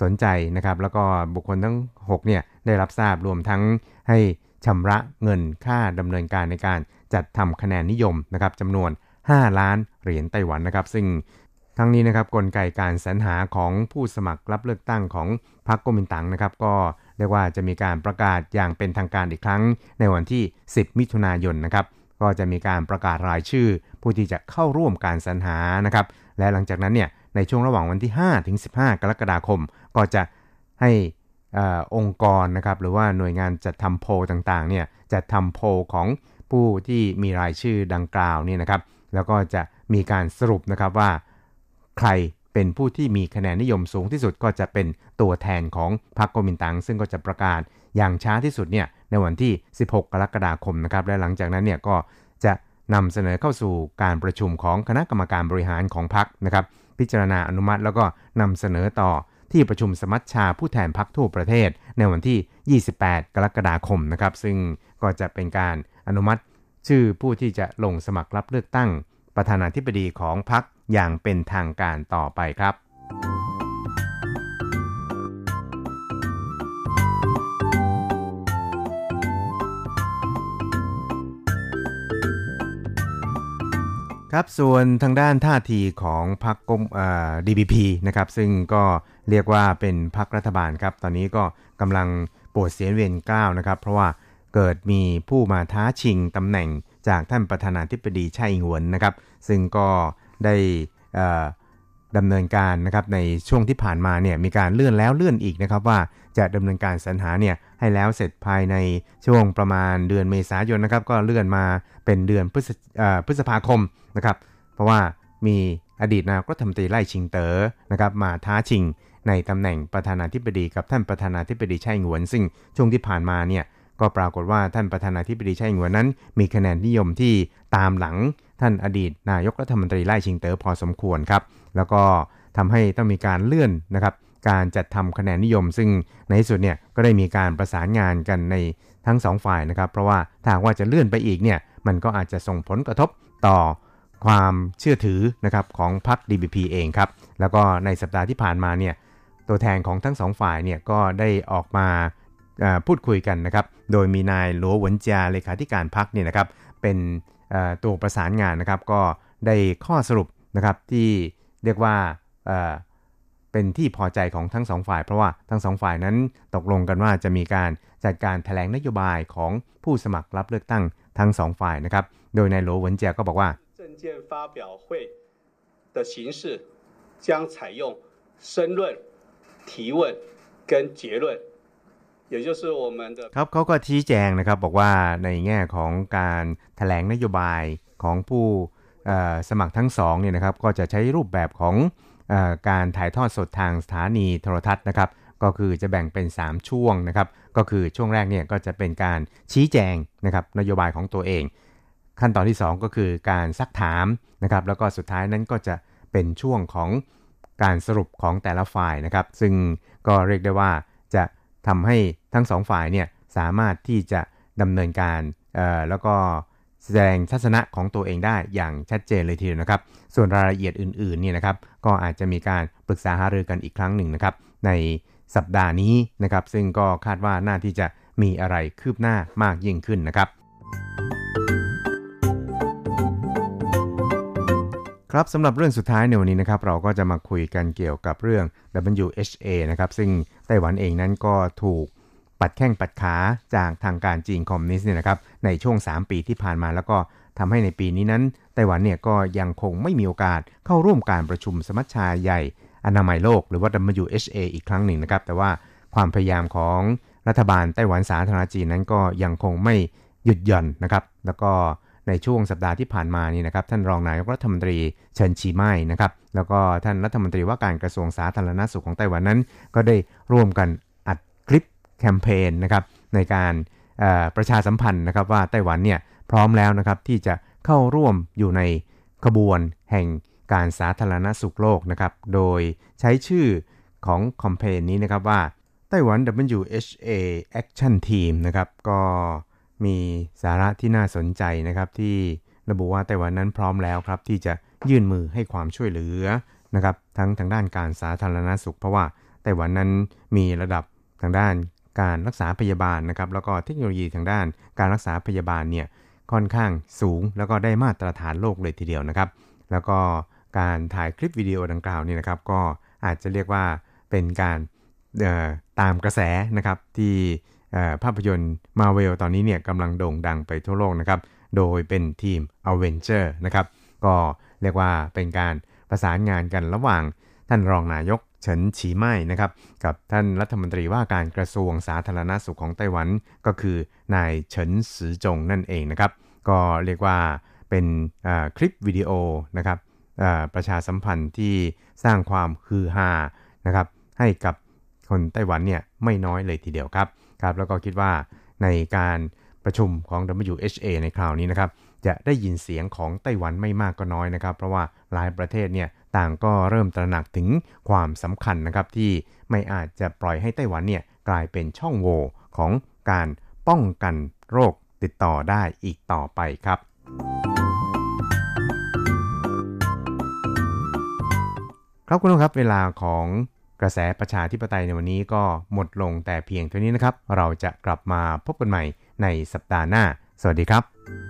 สนใจนะครับ แล้วก็บุคคลทั้ง6เนี่ยได้รับทราบรวมทั้งให้ชำระเงินค่าดำเนินการในการจัดทำคะแนนนิยมนะครับจำนวน 5 ล้านเหรียญไต้หวันนะครับ ซึ่งทั้งนี้นะครับกลไกการสรรหาของผู้สมัครรับเลือกตั้งของพรรคก๊กมินตั๋งนะครับ ก็เรียกว่าจะมีการประกาศอย่างเป็นทางการอีกครั้งในวันที่ 10 มิถุนายนนะครับ ก็จะมีการประกาศรายชื่อ ผู้ที่จะเข้าร่วมการสรรหานะครับ และหลังจากนั้นเนี่ยในช่วงระหว่างวันที่ 5 ถึง 15 กรกฎาคม ก็จะให้อองค์กรนะครับหรือว่าหน่วยงานจัดทำโพต่างๆเนี่ยจัดทำโพของผู้ที่มีรายชื่อดังกล่าวนี่นะครับ แล้วก็จะมีการสรุปนะครับว่า ใครเป็นผู้ที่มีคะแนนนิยมสูงที่สุดก็จะเป็นตัวแทนของพรรคโกมินตัง ซึ่งก็จะประกาศอย่างช้าที่สุดเนี่ยในวันที่ 16 กรกฎาคมนะครับและหลังจากนั้นเนี่ยก็จะ นำเสนอเข้าสู่การประชุมของคณะกรรมการบริหารของพรรคนะครับ พิจารณาอนุมัติแล้วก็นำเสนอต่อที่ประชุมสมัชชาผู้แทนพรรคทั่วประเทศ ในวันที่ 28 กรกฎาคมนะครับ ซึ่งก็จะเป็นการอนุมัติชื่อผู้ที่จะลงสมัครรับเลือกตั้ง ประธานาธิบดีของพรรคอย่างเป็นทางการต่อไปครับ ครับส่วนทางด้านท่าทีของพรรคกอ่า DPP นะครับซึ่งก็เรียกว่าเป็นพรรครัฐบาลครับ ตอนนี้ก็กำลังปวดเสียนเวียนกล้าวนะครับ เพราะว่าเกิดมีผู้มาท้าชิงตำแหน่งจากท่านประธานาธิบดีไช่อิงหวนนะครับ ซึ่งก็ได้ดำเนินการนะครับในช่วงที่ผ่านมาเนี่ยมีการเลื่อนแล้วเลื่อนอีกนะครับว่า จะดำเนินการสรรหาเนี่ยให้แล้วเสร็จภายในช่วงประมาณเดือนเมษายนนะครับก็เลื่อนมาเป็นเดือนพฤษพฤษภาคมนะครับเพราะว่ามีอดีตนายกรัฐมนตรีไล่ชิงเต๋อนะครับมาท้าชิงในตำแหน่งประธานาธิบดีกับท่านประธานาธิบดีไช่หงวน ซึ่งช่วงที่ผ่านมาเนี่ยก็ปรากฏว่าท่านประธานาธิบดีไช่หงวนนั้น มีคะแนนนิยมที่ตามหลังท่านอดีตนายกรัฐมนตรีไล่ชิงเต๋อพอสมควรครับ แล้วก็ทำให้ต้องมีการเลื่อนนะครับ การจัดทำคะแนนนิยม ซึ่งในที่สุดเนี่ยก็ได้มีการประสานงานกันในทั้งสองฝ่ายนะครับ เพราะว่าถ้าว่าจะเลื่อนไปอีกเนี่ยมันก็อาจจะส่งผลกระทบต่อความเชื่อถือนะครับของพรรค DBP เองครับ แล้วก็ในสัปดาห์ที่ผ่านมาเนี่ยตัวแทนของทั้งสองฝ่ายเนี่ยก็ได้ออกมาพูดคุยกันนะครับ โดยมีนายหลัวหวนจาเลขาธิการพรรคเนี่ยนะครับเป็นตัวประสานงานนะครับ ก็ได้ข้อสรุปนะครับที่เรียกว่า เป็นที่พอใจของทั้งสองฝ่าย เพราะว่าทั้งสองฝ่ายนั้นตกลงกันว่าจะมีการจัดการแถลงนโยบายของผู้สมัครรับเลือกตั้งทั้งสองฝ่ายนะครับ โดยนายโหลหวนเจียก็บอกว่า证件发表会的形式将采用申论、提问跟结论，也就是我们的ครับเขาก็ชี้แจงนะครับบอกว่าในแง่ของการแถลงนโยบายของผู้สมัครทั้งสองเนี่ยนะครับก็จะใช้รูปแบบของ การถ่ายทอดสดทางสถานีโทรทัศน์นะครับ ก็คือจะแบ่งเป็น 3 ช่วงนะครับ ก็คือช่วงแรกเนี่ยก็จะเป็นการชี้แจงนะครับนโยบายของตัวเอง ขั้นตอนที่ 2 ก็คือการซักถามนะครับ แล้วก็สุดท้ายนั้นก็จะเป็นช่วงของการสรุปของแต่ละฝ่ายนะครับ ซึ่งก็เรียกได้ว่าจะทำให้ทั้งสองฝ่ายเนี่ยสามารถที่จะดำเนินการแล้วก็ แสดงทัศนะของตัวเองได้อย่างชัดเจนเลยทีเดียวนะครับ ส่วนรายละเอียดอื่นๆเนี่ยนะครับ ก็อาจจะมีการปรึกษาหารือกันอีกครั้งหนึ่งนะครับ ในสัปดาห์นี้นะครับ ซึ่งก็คาดว่าน่าที่จะมีอะไรคืบหน้ามากยิ่งขึ้นนะครับ ครับสำหรับเรื่องสุดท้ายในวันนี้นะครับ เราก็จะมาคุยกันเกี่ยวกับเรื่อง WHA นะครับ ซึ่งไต้หวันเองนั้นก็ถูก ปัดแข้งปัดขาจากทางการจีนคอมมิวนิสต์เนี่ยนะครับในช่วง 3 ปีที่ผ่านมาแล้วก็ทำให้ในปีนี้นั้นไต้หวันเนี่ยก็ยังคงไม่มีโอกาสเข้าร่วมการประชุมสมัชชาใหญ่อนามัยโลกหรือว่า WHA อีกครั้งหนึ่งนะครับ แต่ว่าความพยายามของรัฐบาลไต้หวันสาธารณจีนนั้นก็ยังคงไม่หยุดหย่อนนะครับ แล้วก็ในช่วงสัปดาห์ที่ผ่านมานี่นะครับ ท่านรองนายกรัฐมนตรีเฉินชีไม้นะครับ แล้วก็ท่านรัฐมนตรีว่าการกระทรวงสาธารณสุขของไต้หวันนั้น ก็ได้ร่วมกัน แคมเปญนะครับในการประชาสัมพันธ์นะครับว่าไต้หวันเนี่ยพร้อมแล้วนะครับที่จะเข้าร่วมอยู่ในขบวนแห่งการสาธารณสุขโลกนะครับโดยใช้ชื่อของคอมเพนนี้นะครับว่าไต้หวัน WHA Action Team นะครับก็มีสาระที่น่าสนใจนะครับที่ระบุว่าไต้หวันนั้นพร้อมแล้วครับที่จะยื่นมือให้ความช่วยเหลือนะครับทั้งทางด้านการสาธารณสุข เพราะว่าไต้หวันนั้นมีระดับทางด้าน การรักษาพยาบาลนะครับแล้วก็เทคโนโลยีทางด้านการรักษาพยาบาลเนี่ยค่อนข้างสูง แล้วก็ได้มาตรฐานโลกเลยทีเดียวนะครับ แล้วก็การถ่ายคลิปวิดีโอดังกล่าวนี่นะครับ ก็อาจจะเรียกว่าเป็นการตามกระแสนะครับที่ภาพยนตร์มาเวลตอนนี้เนี่ยกำลังโด่งดังไปทั่วโลกนะครับ โดยเป็นทีม a v e n g e r นะครับ ก็เรียกว่าเป็นการประสานงานกันระหว่างท่านรองนายก เฉินฉีไม้นะครับกับท่านรัฐมนตรีว่าการกระทรวงสาธารณาสุขของไต้หวัน ก็คือนายเฉินซือจงนั่นเองนะครับ ก็เรียกว่าเป็นคลิปวิดีโอนะครับประชาสัมพันธ์ที่สร้างความฮือฮานะครับ ให้กับคนไต้หวันเนี่ยไม่น้อยเลยทีเดียวครับครับ แล้วก็คิดว่าในการประชุมของ WHA ในคราวนี้นะครับ จะได้ยินเสียงของไต้หวันไม่มากก็น้อยนะครับ เพราะว่าหลายประเทศเนี่ยต่างก็เริ่มตระหนักถึงความสำคัญนะครับที่ไม่อาจจะปล่อยให้ไต้หวันเนี่ยกลายเป็นช่องโหว่ของการป้องกันโรคติดต่อได้อีกต่อไปครับ ครับคุณผู้ครับเวลาของกระแสประชาธิปไตยในวันนี้ก็หมดลงแต่เพียงเท่านี้นะครับ เราจะกลับมาพบกันใหม่ในสัปดาห์หน้า สวัสดีครับ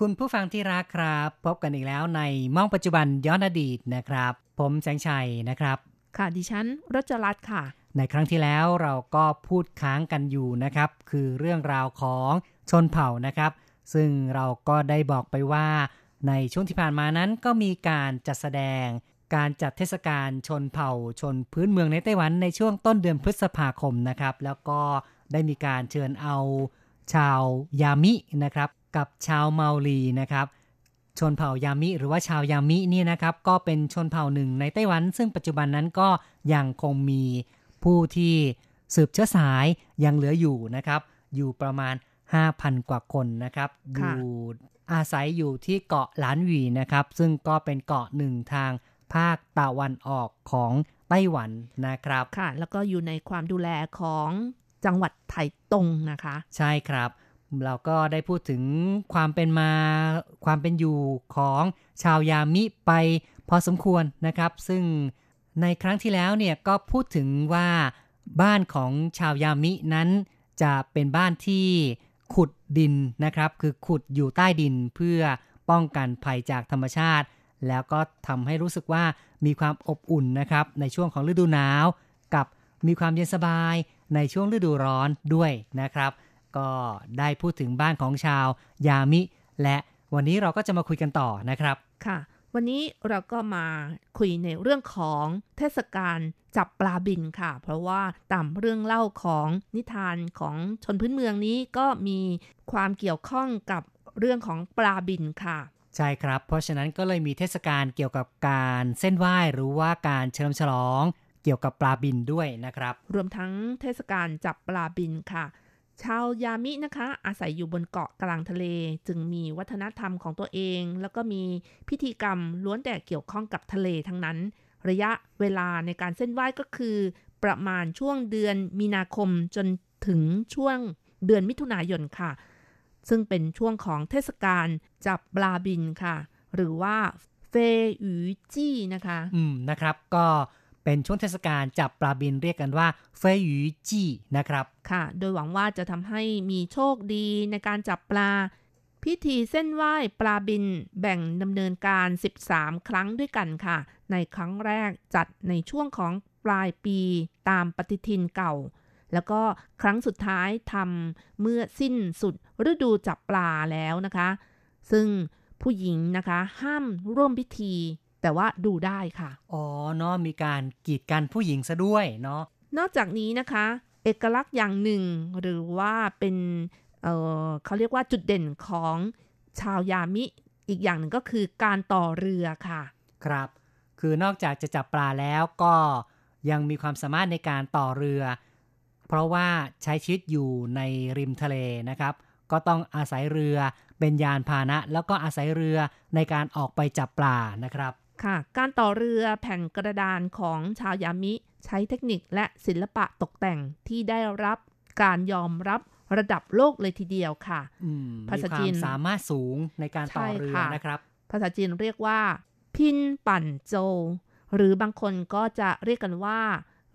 คุณผู้ฟังที่รักครับ พบกันอีกแล้วในมองปัจจุบันย้อนอดีตนะครับ ผมแสงชัยนะครับ ค่ะดิฉันรจรัตน์ค่ะ ในครั้งที่แล้วเราก็พูดค้างกันอยู่นะครับ คือเรื่องราวของชนเผ่านะครับ ซึ่งเราก็ได้บอกไปว่า ในช่วงที่ผ่านมานั้นก็มีการจัดแสดง การจัดเทศกาลชนเผ่าชนพื้นเมืองในไต้หวันในช่วงต้นเดือนพฤษภาคมนะครับ แล้วก็ได้มีการเชิญเอาชาวยามินะครับ กับชาวเมาลีนะครับ ชนเผ่ายามิ หรือว่าชาวยามินี่นะครับ ก็เป็นชนเผ่าหนึ่งในไต้หวัน ซึ่งปัจจุบันนั้นก็ยังคงมีผู้ที่สืบเชื้อสายยังเหลืออยู่นะครับ อยู่ประมาณ 5,000 กว่าคนนะครับอค่ะยู่อาศัยอยู่ที่เกาะหลานหวีนะครับ ซึ่งก็เป็นเกาะหนึ่งทางภาคตะวันออกของไต้หวันนะครับ ค่ะ แล้วก็อยู่ในความดูแลของจังหวัดไถตงนะคะ ใช่ครับ เราก็ได้พูดถึงความเป็นมาความเป็นอยู่ของชาวยามิไปพอสมควรนะครับ ซึ่งในครั้งที่แล้วเนี่ยก็พูดถึงว่าบ้านของชาวยามินั้นจะเป็นบ้านที่ขุดดินนะครับ คือขุดอยู่ใต้ดินเพื่อป้องกันภัยจากธรรมชาติ แล้วก็ทำให้รู้สึกว่ามีความอบอุ่นนะครับ ในช่วงของฤดูหนาว กับมีความเย็นสบายในช่วงฤดูร้อนด้วยนะครับ ก็ได้พูดถึงบ้านของชาวยามิ และวันนี้เราก็จะมาคุยกันต่อนะครับค่ะ วันนี้เราก็มาคุยในเรื่องของเทศกาลจับปลาบินค่ะ เพราะว่าตามเรื่องเล่าของนิทานของชนพื้นเมืองนี้ก็มีความเกี่ยวข้องกับเรื่องของปลาบินค่ะใช่ครับ เพราะฉะนั้นก็เลยมีเทศกาลเกี่ยวกับการเส้นไหว้หรือว่าการเฉลิมฉลอง เกี่ยวกับปลาบินด้วยนะครับ รวมทั้งเทศกาลจับปลาบินค่ะ ชาวยามินะคะ อาศัยอยู่บนเกาะกลางทะเล จึงมีวัฒนธรรมของตัวเอง แล้วก็มีพิธีกรรมล้วนแต่เกี่ยวข้องกับทะเลทั้งนั้น ระยะเวลาในการเส้นไหว้ก็คือ ประมาณช่วงเดือนมีนาคมจนถึงช่วงเดือนมิถุนายนค่ะ ซึ่งเป็นช่วงของเทศกาลจับปลาบินค่ะ หรือว่าเฟยหยูจี้นะคะ อืมนะครับก็ เป็นช่วงเทศกาลจับปลาบินเรียกกันว่าเฟยหยูจี้นะครับ ค่ะ โดยหวังว่าจะทำให้มีโชคดีในการจับปลา พิธีเส้นไหว้ปลาบินแบ่งดำเนินการ 13 ครั้งด้วยกันค่ะ ในครั้งแรกจัดในช่วงของปลายปีตามปฏิทินเก่า แล้วก็ครั้งสุดท้ายทำเมื่อสิ้นสุดฤดูจับปลาแล้วนะคะ ซึ่งผู้หญิงนะคะห้ามร่วมพิธี แต่ว่าดูได้ค่ะ อ๋อเนาะมีการกีดกันผู้หญิงซะด้วยเนาะนอกจากนี้นะคะ เอกลักษณ์อย่างหนึ่ง หรือว่าเป็นเอ่อเขาเรียกว่าจุดเด่นของชาวยามิ อีกอย่างหนึ่งก็คือการต่อเรือค่ะ ครับ คือนอกจากจะจับปลาแล้วก็ยังมีความสามารถในการต่อเรือ เพราะว่าใช้ชีวิตอยู่ในริมทะเลนะครับ ก็ต้องอาศัยเรือเป็นยานพาหนะ แล้วก็อาศัยเรือในการออกไปจับปลานะครับ ค่ะ การต่อเรือแผ่นกระดานของชาวยามิ ใช้เทคนิคและศิลปะตกแต่งที่ได้รับการยอมรับระดับโลกเลยทีเดียวค่ะอืมภาษามีควจีมนสามารถสูงในการต่อเรือใช่ค่ะนะครับ ภาษาจีนเรียกว่า พินปั่นโจ หรือบางคนก็จะเรียกกันว่า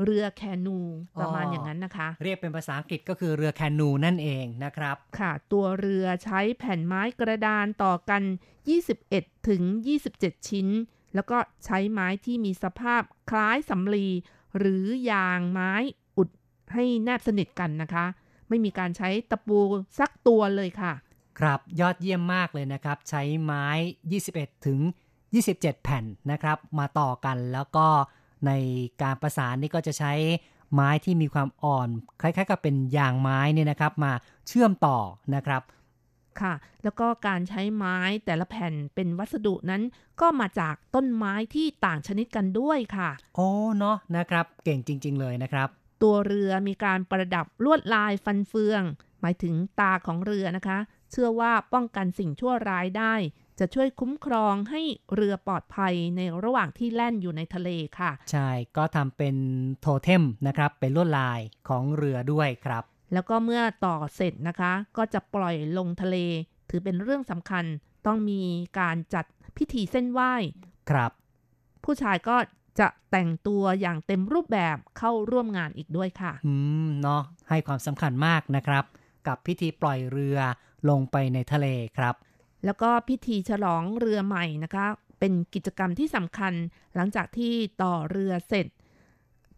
เรือแคนูประมาณอ๋อออย่างนั้นนะคะ เรียกเป็นภาษาอังกฤษก็คือเรือแคนูนั่นเองนะครับ ค่ะ ตัวเรือใช้แผ่นไม้กระดานต่อกัน 21 ถึง 27 ชิ้น แล้วก็ใช้ไม้ที่มีสภาพคล้ายสำลีหรือยางไม้อุดให้แนบสนิทกันนะคะ ไม่มีการใช้ตะปูสักตัวเลยค่ะ ครับยอดเยี่ยมมากเลยนะครับ ใช้ไม้ 21 ถึง 27 แผ่นนะครับ มาต่อกันแล้วก็ในการประสานนี่ก็จะใช้ไม้ที่มีความอ่อน คล้ายๆ กับเป็นยางไม้เนี่ยนะครับ มาเชื่อมต่อนะครับ ค่ะ แล้วก็การใช้ไม้แต่ละแผ่นเป็นวัสดุนั้น ก็มาจากต้นไม้ที่ต่างชนิดกันด้วยค่ะ โอ้เนาะนะครับ เก่งจริง ๆ เลยนะครับ ตัวเรือมีการประดับลวดลายฟันเฟือง หมายถึงตาของเรือนะคะ เชื่อว่าป้องกันสิ่งชั่วร้ายได้ จะช่วยคุ้มครองให้เรือปลอดภัยในระหว่างที่แล่นอยู่ในทะเลค่ะ ใช่ ก็ทำเป็นโทเทมนะครับ เป็นลวดลายของเรือด้วยครับ แล้วก็เมื่อต่อเสร็จนะคะ ก็จะปล่อยลงทะเล ถือเป็นเรื่องสำคัญต้องมีการจัดพิธีเส้นไหว้ ครับ ผู้ชายก็จะแต่งตัวอย่างเต็มรูปแบบเข้าร่วมงานอีกด้วยค่ะ อืม เนาะให้ความสำคัญมากนะครับ กับพิธีปล่อยเรือลงไปในทะเลครับ แล้วก็พิธีฉลองเรือใหม่นะคะ เป็นกิจกรรมที่สำคัญหลังจากที่ต่อเรือเสร็จ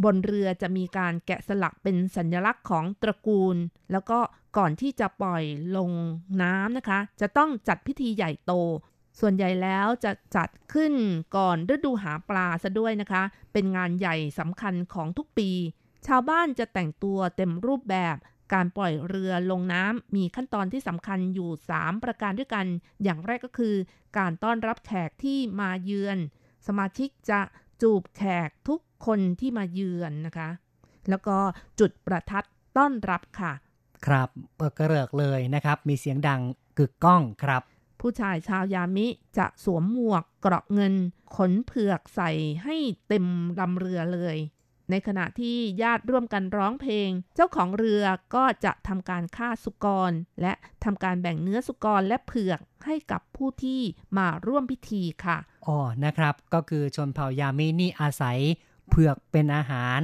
บนเรือจะมีการแกะสลักเป็นสัญลักษณ์ของตระกูล แล้วก็ก่อนที่จะปล่อยลงน้ำนะคะ จะต้องจัดพิธีใหญ่โต ส่วนใหญ่แล้วจะจัดขึ้นก่อนฤดูหาปลาซะด้วยนะคะ เป็นงานใหญ่สำคัญของทุกปี ชาวบ้านจะแต่งตัวเต็มรูปแบบ การปล่อยเรือลงน้ำมีขั้นตอนที่สำคัญอยู่ 3 ประการด้วยกัน อย่างแรกก็คือ การต้อนรับแขกที่มาเยือน สมาชิกจะ จูบแขกทุกคนที่มาเยือนนะคะ แล้วก็จุดประทัดต้อนรับค่ะ ครับเปิดกระเริกเลยนะครับ มีเสียงดังกึกก้องครับ ผู้ชายชาวยามิจะสวมหมวกเกราะเงิน ขนเผือกใส่ให้เต็มลำเรือเลย ในขณะที่ญาติร่วมกันร้องเพลง เจ้าของเรือก็จะทำการฆ่าสุกร และทำการแบ่งเนื้อสุกรและเผือกให้กับผู้ที่มาร่วมพิธีค่ะอ๋อนะครับ ก็คือชนเผ่ายามินี่อาศัยเผือกเป็นอาหาร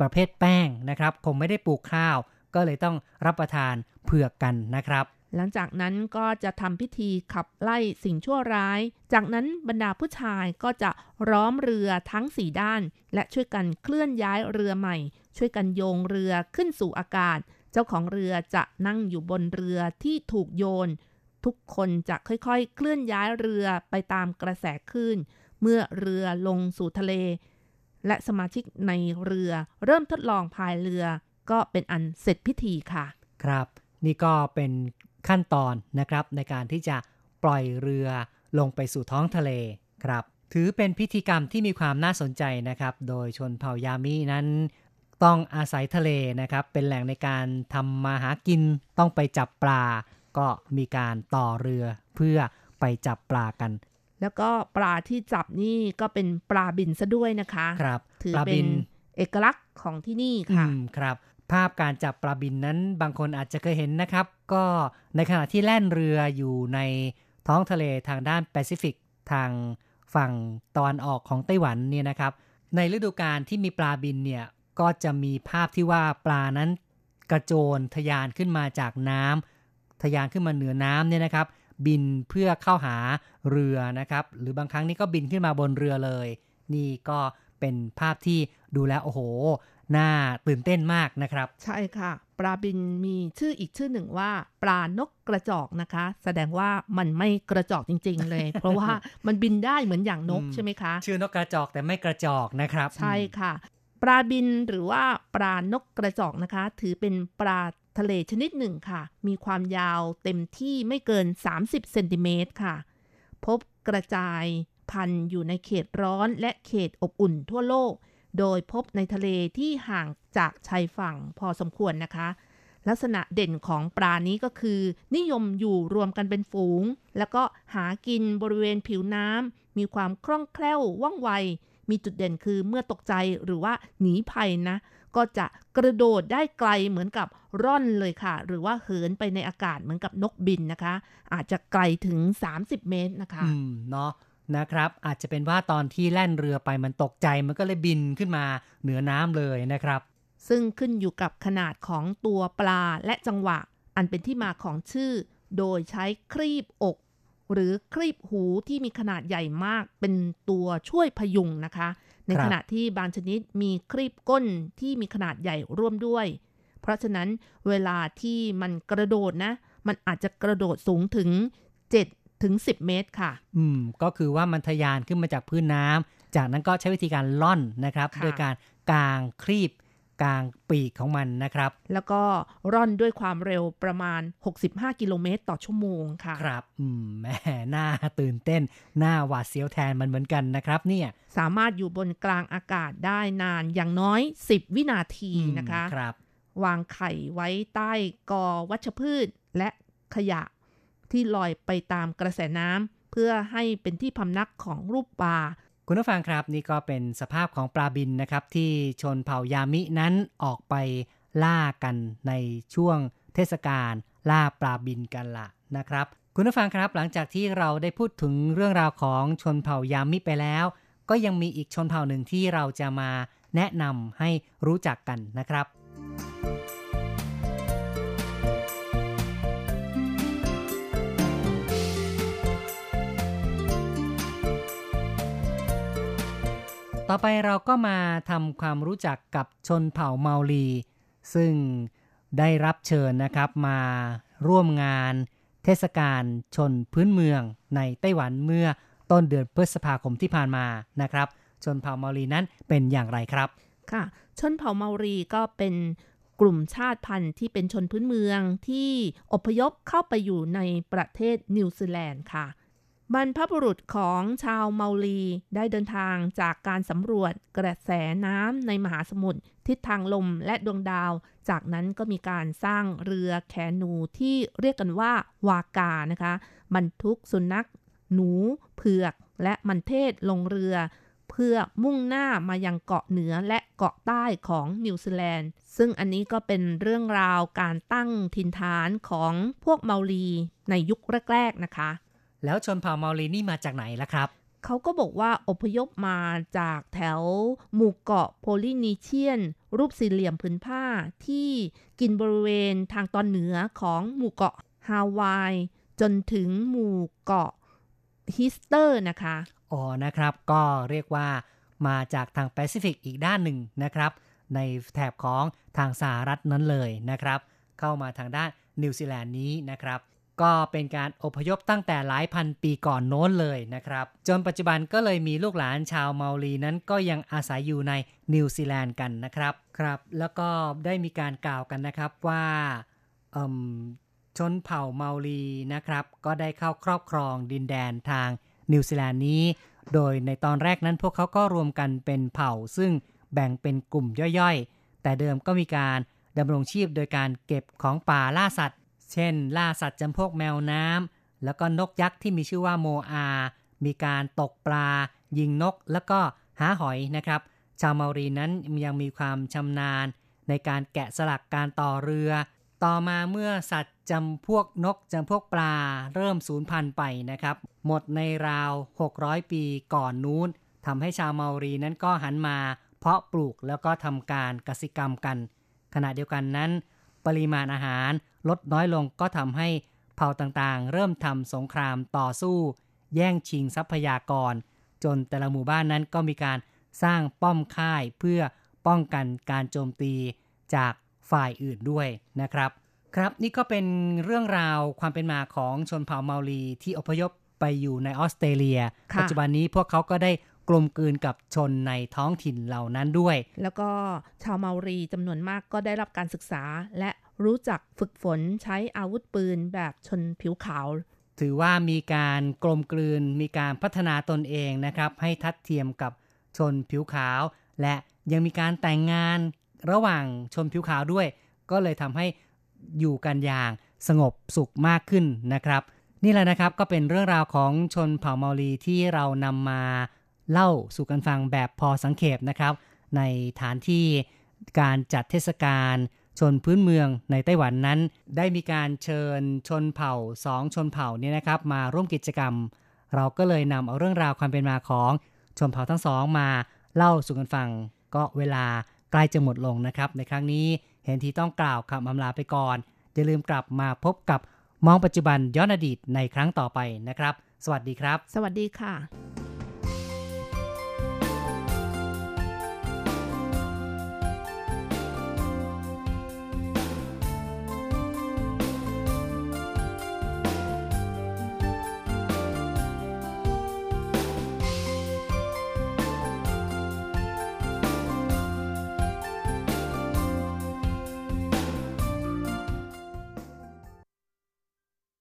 ประเภทแป้งนะครับ คงไม่ได้ปลูกข้าว ก็เลยต้องรับประทานเผือกกันนะครับ หลังจากนั้นก็จะทำพิธีขับไล่สิ่งชั่วร้าย จากนั้นบรรดาผู้ชายก็จะร้อมเรือทั้งสี่ด้าน และช่วยกันเคลื่อนย้ายเรือใหม่ ช่วยกันโยงเรือขึ้นสู่อากาศ เจ้าของเรือจะนั่งอยู่บนเรือที่ถูกโยน ทุกคนจะค่อยๆ เคลื่อนย้ายเรือไปตามกระแสคลื่น เมื่อเรือลงสู่ทะเล และสมาชิกในเรือเริ่มทดลองพายเรือ ก็เป็นอันเสร็จพิธีค่ะ ครับ นี่ก็เป็น ขั้นตอนนะครับในการที่จะปล่อยเรือลงไปสู่ท้องทะเลครับ ถือเป็นพิธีกรรมที่มีความน่าสนใจนะครับ โดยชนเผ่ายามินั้น ต้องอาศัยทะเลนะครับ เป็นแหล่งในการทำมาหากินต้องไปจับปลา ก็มีการต่อเรือเพื่อไปจับปลากัน แล้วก็ปลาที่จับนี่ก็เป็นปลาบินซะด้วยนะคะครับถือปลาเป็บินนเอกลักษณ์ของที่นี่อืค่ะมครับ ภาพการจับปลาบินนั้นบางคนอาจจะเคยเห็นนะครับ ก็ในขณะที่แล่นเรืออยู่ในท้องทะเลทางด้านแปซิฟิกทางฝั่งตะวันออกของไต้หวันเนี่ยนะครับ ในฤดูกาลที่มีปลาบินเนี่ยก็จะมีภาพที่ว่าปลานั้นกระโจนทะยานขึ้นมาจากน้ำทะยานขึ้นมาเหนือน้ำเนี่ยนะครับ บินเพื่อเข้าหาเรือนะครับ หรือบางครั้งนี่ก็บินขึ้นมาบนเรือเลย นี่ก็เป็นภาพที่ดูแล้วโอ้โห น่าตื่นเต้นมากนะครับ ใช่ค่ะ ปลาบินมีชื่ออีกชื่อหนึ่งว่า ปลานกกระจอกนะคะ แสดงว่ามันไม่กระจอกจริง ๆ เลย เพราะว่ามันบินได้เหมือนอย่างนกอืมใช่ไหมคะ ชื่อนกกระจอกแต่ไม่กระจอกนะครับ ใช่ค่ะ ปลาบินหรือว่าปลานกกระจอกนะคะ ถือเป็นปลาทะเลชนิดหนึ่งค่ะ มีความยาวเต็มที่ไม่เกิน 30เซนติเมตรค่ะ พบกระจายพันธุ์อยู่ในเขตร้อนและเขตอบอุ่นทั่วโลก โดยพบในทะเลที่ห่างจากชายฝั่งพอสมควรนะคะ ลักษณะเด่นของปลานี้ก็คือ นิยมอยู่รวมกันเป็นฝูง แล้วก็หากินบริเวณผิวน้ำมีความคล่องแคล่วว่องไว มีจุดเด่นคือเมื่อตกใจหรือว่าหนีภัยนะ ก็จะกระโดดได้ไกลเหมือนกับร่อนเลยค่ะ หรือว่าเหินไปในอากาศเหมือนกับนกบินนะคะ อาจจะไกลถึง 30 เมตรนะคะ อืม เนาะ นะครับ อาจจะเป็นว่าตอนที่แล่นเรือไปมันตกใจมันก็เลยบินขึ้นมาเหนือน้ำเลยนะครับ ซึ่งขึ้นอยู่กับขนาดของตัวปลาและจังหวะ อันเป็นที่มาของชื่อ โดยใช้ครีบอก หรือครีบหูที่มีขนาดใหญ่มากเป็นตัวช่วยพยุงนะคะ ในขณะที่บางชนิดมีครีบก้นที่มีขนาดใหญ่ร่วมด้วย เพราะฉะนั้นเวลาที่มันกระโดดนะ มันอาจจะกระโดดสูงถึง 7 ถึง 10 เมตรค่ะ อืม ก็คือว่ามันทะยานขึ้นมาจากพื้นน้ำจากนั้นก็ใช้วิธีการล่อนนะครับค่ะโดยการกางครีบกลางปีกของมันนะครับ แล้วก็ร่อนด้วยความเร็วประมาณ 65 กิโลเมตรต่อชั่วโมงค่ะ ครับ อืมแหม่น่าตื่นเต้นน่าหวาดเสียวแทนมันเหมือนกันนะครับ เนี่ย สามารถอยู่บนกลางอากาศได้นานอย่างน้อย 10 วินาทีนะคะ ครับ วางไข่ไว้ใต้กอวัชพืชและขยะ ที่ลอยไปตามกระแสน้ำเพื่อให้เป็นที่พำนักของรูปปลาคุณผู้ฟังครับนี่ก็เป็นสภาพของปลาบินนะครับ ที่ชนเผ่ายามินั้นออกไปล่ากันในช่วงเทศกาลล่าปลาบินกันละนะครับ คุณผู้ฟังครับหลังจากที่เราได้พูดถึงเรื่องราวของชนเผ่ายามิไปแล้ว ก็ยังมีอีกชนเผ่าหนึ่งที่เราจะมาแนะนำให้รู้จักกันนะครับ ต่อไปเราก็มาทำความรู้จักกับชนเผ่าเมาลี ซึ่งได้รับเชิญนะครับมาร่วมงานเทศกาลชนพื้นเมืองในไต้หวันเมื่อต้นเดือนพฤษภาคมที่ผ่านมานะครับ ชนเผ่าเมารีนั้นเป็นอย่างไรครับ ค่ะ ชนเผ่าเมารีก็เป็นกลุ่มชาติพันธุ์ที่เป็นชนพื้นเมืองที่อพยพเข้าไปอยู่ในประเทศนิวซีแลนด์ค่ะ บรรพบุรุษของชาวเมารีได้เดินทางจากการสำรวจกระแสน้ำในมหาสมุทรทิศทางลมและดวงดาว จากนั้นก็มีการสร้างเรือแคนูที่เรียกกันว่าวากานะคะ บรรทุกสุนัข หนู เผือก และมันเทศลงเรือ เพื่อมุ่งหน้ามายังเกาะเหนือและเกาะใต้ของนิวซีแลนด์ ซึ่งอันนี้ก็เป็นเรื่องราวการตั้งถิ่นฐานของพวกเมาลีในยุคแรกๆนะคะ แล้วชนเผ่าเมาลีนี่มาจากไหนล่ะครับ เขาก็บอกว่าอพยพมาจากแถวหมู่เกาะโพลินีเชียน รูปสี่เหลี่ยมผืนผ้าที่กินบริเวณทางตอนเหนือของหมู่เกาะฮาวาย จนถึงหมู่เกาะอีสเตอร์นะคะ อ๋อนะครับ ก็เรียกว่ามาจากทางแปซิฟิกอีกด้านหนึ่งนะครับ ในแถบของทางสหรัฐนั้นเลยนะครับ เข้ามาทางด้านนิวซีแลนด์นี้นะครับ ก็เป็นการอพยพตั้งแต่หลายพันปีก่อนโน้นเลยนะครับ จนปัจจุบันก็เลยมีลูกหลานชาวเมารีนั้นก็ยังอาศัยอยู่ในนิวซีแลนด์กันนะครับครับ แล้วก็ได้มีการกล่าวกันนะครับว่าชนเผ่าเมารีนะครับ ก็ได้เข้าครอบครองดินแดนทางนิวซีแลนด์นี้ โดยในตอนแรกนั้นพวกเขาก็รวมกันเป็นเผ่า ซึ่งแบ่งเป็นกลุ่มย่อยๆ แต่เดิมก็มีการดำรงชีพโดยการเก็บของป่าล่าสัตว์ เช่น ล่าสัตว์จำพวกแมวน้ำแล้วก็นกยักษ์ที่มีชื่อว่าโมอา มีการตกปลา ยิงนก แล้วก็หาหอยนะครับ ชาวเมารีนั้นยังมีความชำนาญ ในการแกะสลักการต่อเรือ ต่อมาเมื่อสัตว์จำพวกนกจำพวกปลา เริ่มสูญพันธุ์ไปนะครับ หมดในราว 600 ปีก่อนนู้นทำให้ชาวเมารีนั้นก็หันมา เพาะปลูกแล้วก็ทำการกสิกรรมกัน ขณะเดียวกันนั้น ปริมาณอาหารลดน้อยลงก็ทำให้เผ่าต่างๆ เริ่มทำสงครามต่อสู้ แย่งชิงทรัพยากร จนแต่ละหมู่บ้านนั้นก็มีการสร้างป้อมค่ายเพื่อป้องกันการโจมตีจากฝ่ายอื่นด้วยนะครับ ครับนี่ก็เป็นเรื่องราวความเป็นมาของชนเผ่าเมาลีที่อพยพไปอยู่ในออสเตรเลียค่ะปัจจุบันนี้พวกเขาก็ได้ กลมกลืนกับชนในท้องถิ่นเหล่านั้นด้วย แล้วก็ชาวเมารีจำนวนมากก็ได้รับการศึกษา และรู้จักฝึกฝนใช้อาวุธปืนแบบชนผิวขาว ถือว่ามีการกลมกลืนมีการพัฒนาตนเองนะครับ ให้ทัดเทียมกับชนผิวขาว และยังมีการแต่งงานระหว่างชนผิวขาวด้วย ก็เลยทำให้อยู่กันอย่างสงบสุขมากขึ้นนะครับ นี่แหละนะครับก็เป็นเรื่องราวของชนเผ่าเมาลีที่เรานำมา เล่าสู่กันฟังแบบพอสังเขปนะครับ ในฐานที่การจัดเทศกาลชนพื้นเมืองในไต้หวันนั้น ได้มีการเชิญชนเผ่าสองชนเผ่าเนี่ยนะครับ มาร่วมกิจกรรม เราก็เลยนำเอาเรื่องราวความเป็นมาของชนเผ่าทั้งสองมาเล่าสู่กันฟัง ก็เวลาใกล้จะหมดลงนะครับ ในครั้งนี้เห็นทีต้องกล่าวคำอำลาไปก่อนอย่าลืมกลับมาพบกับมองปัจจุบันย้อนอดีตในครั้งต่อไปนะครับ สวัสดีครับ สวัสดีค่ะ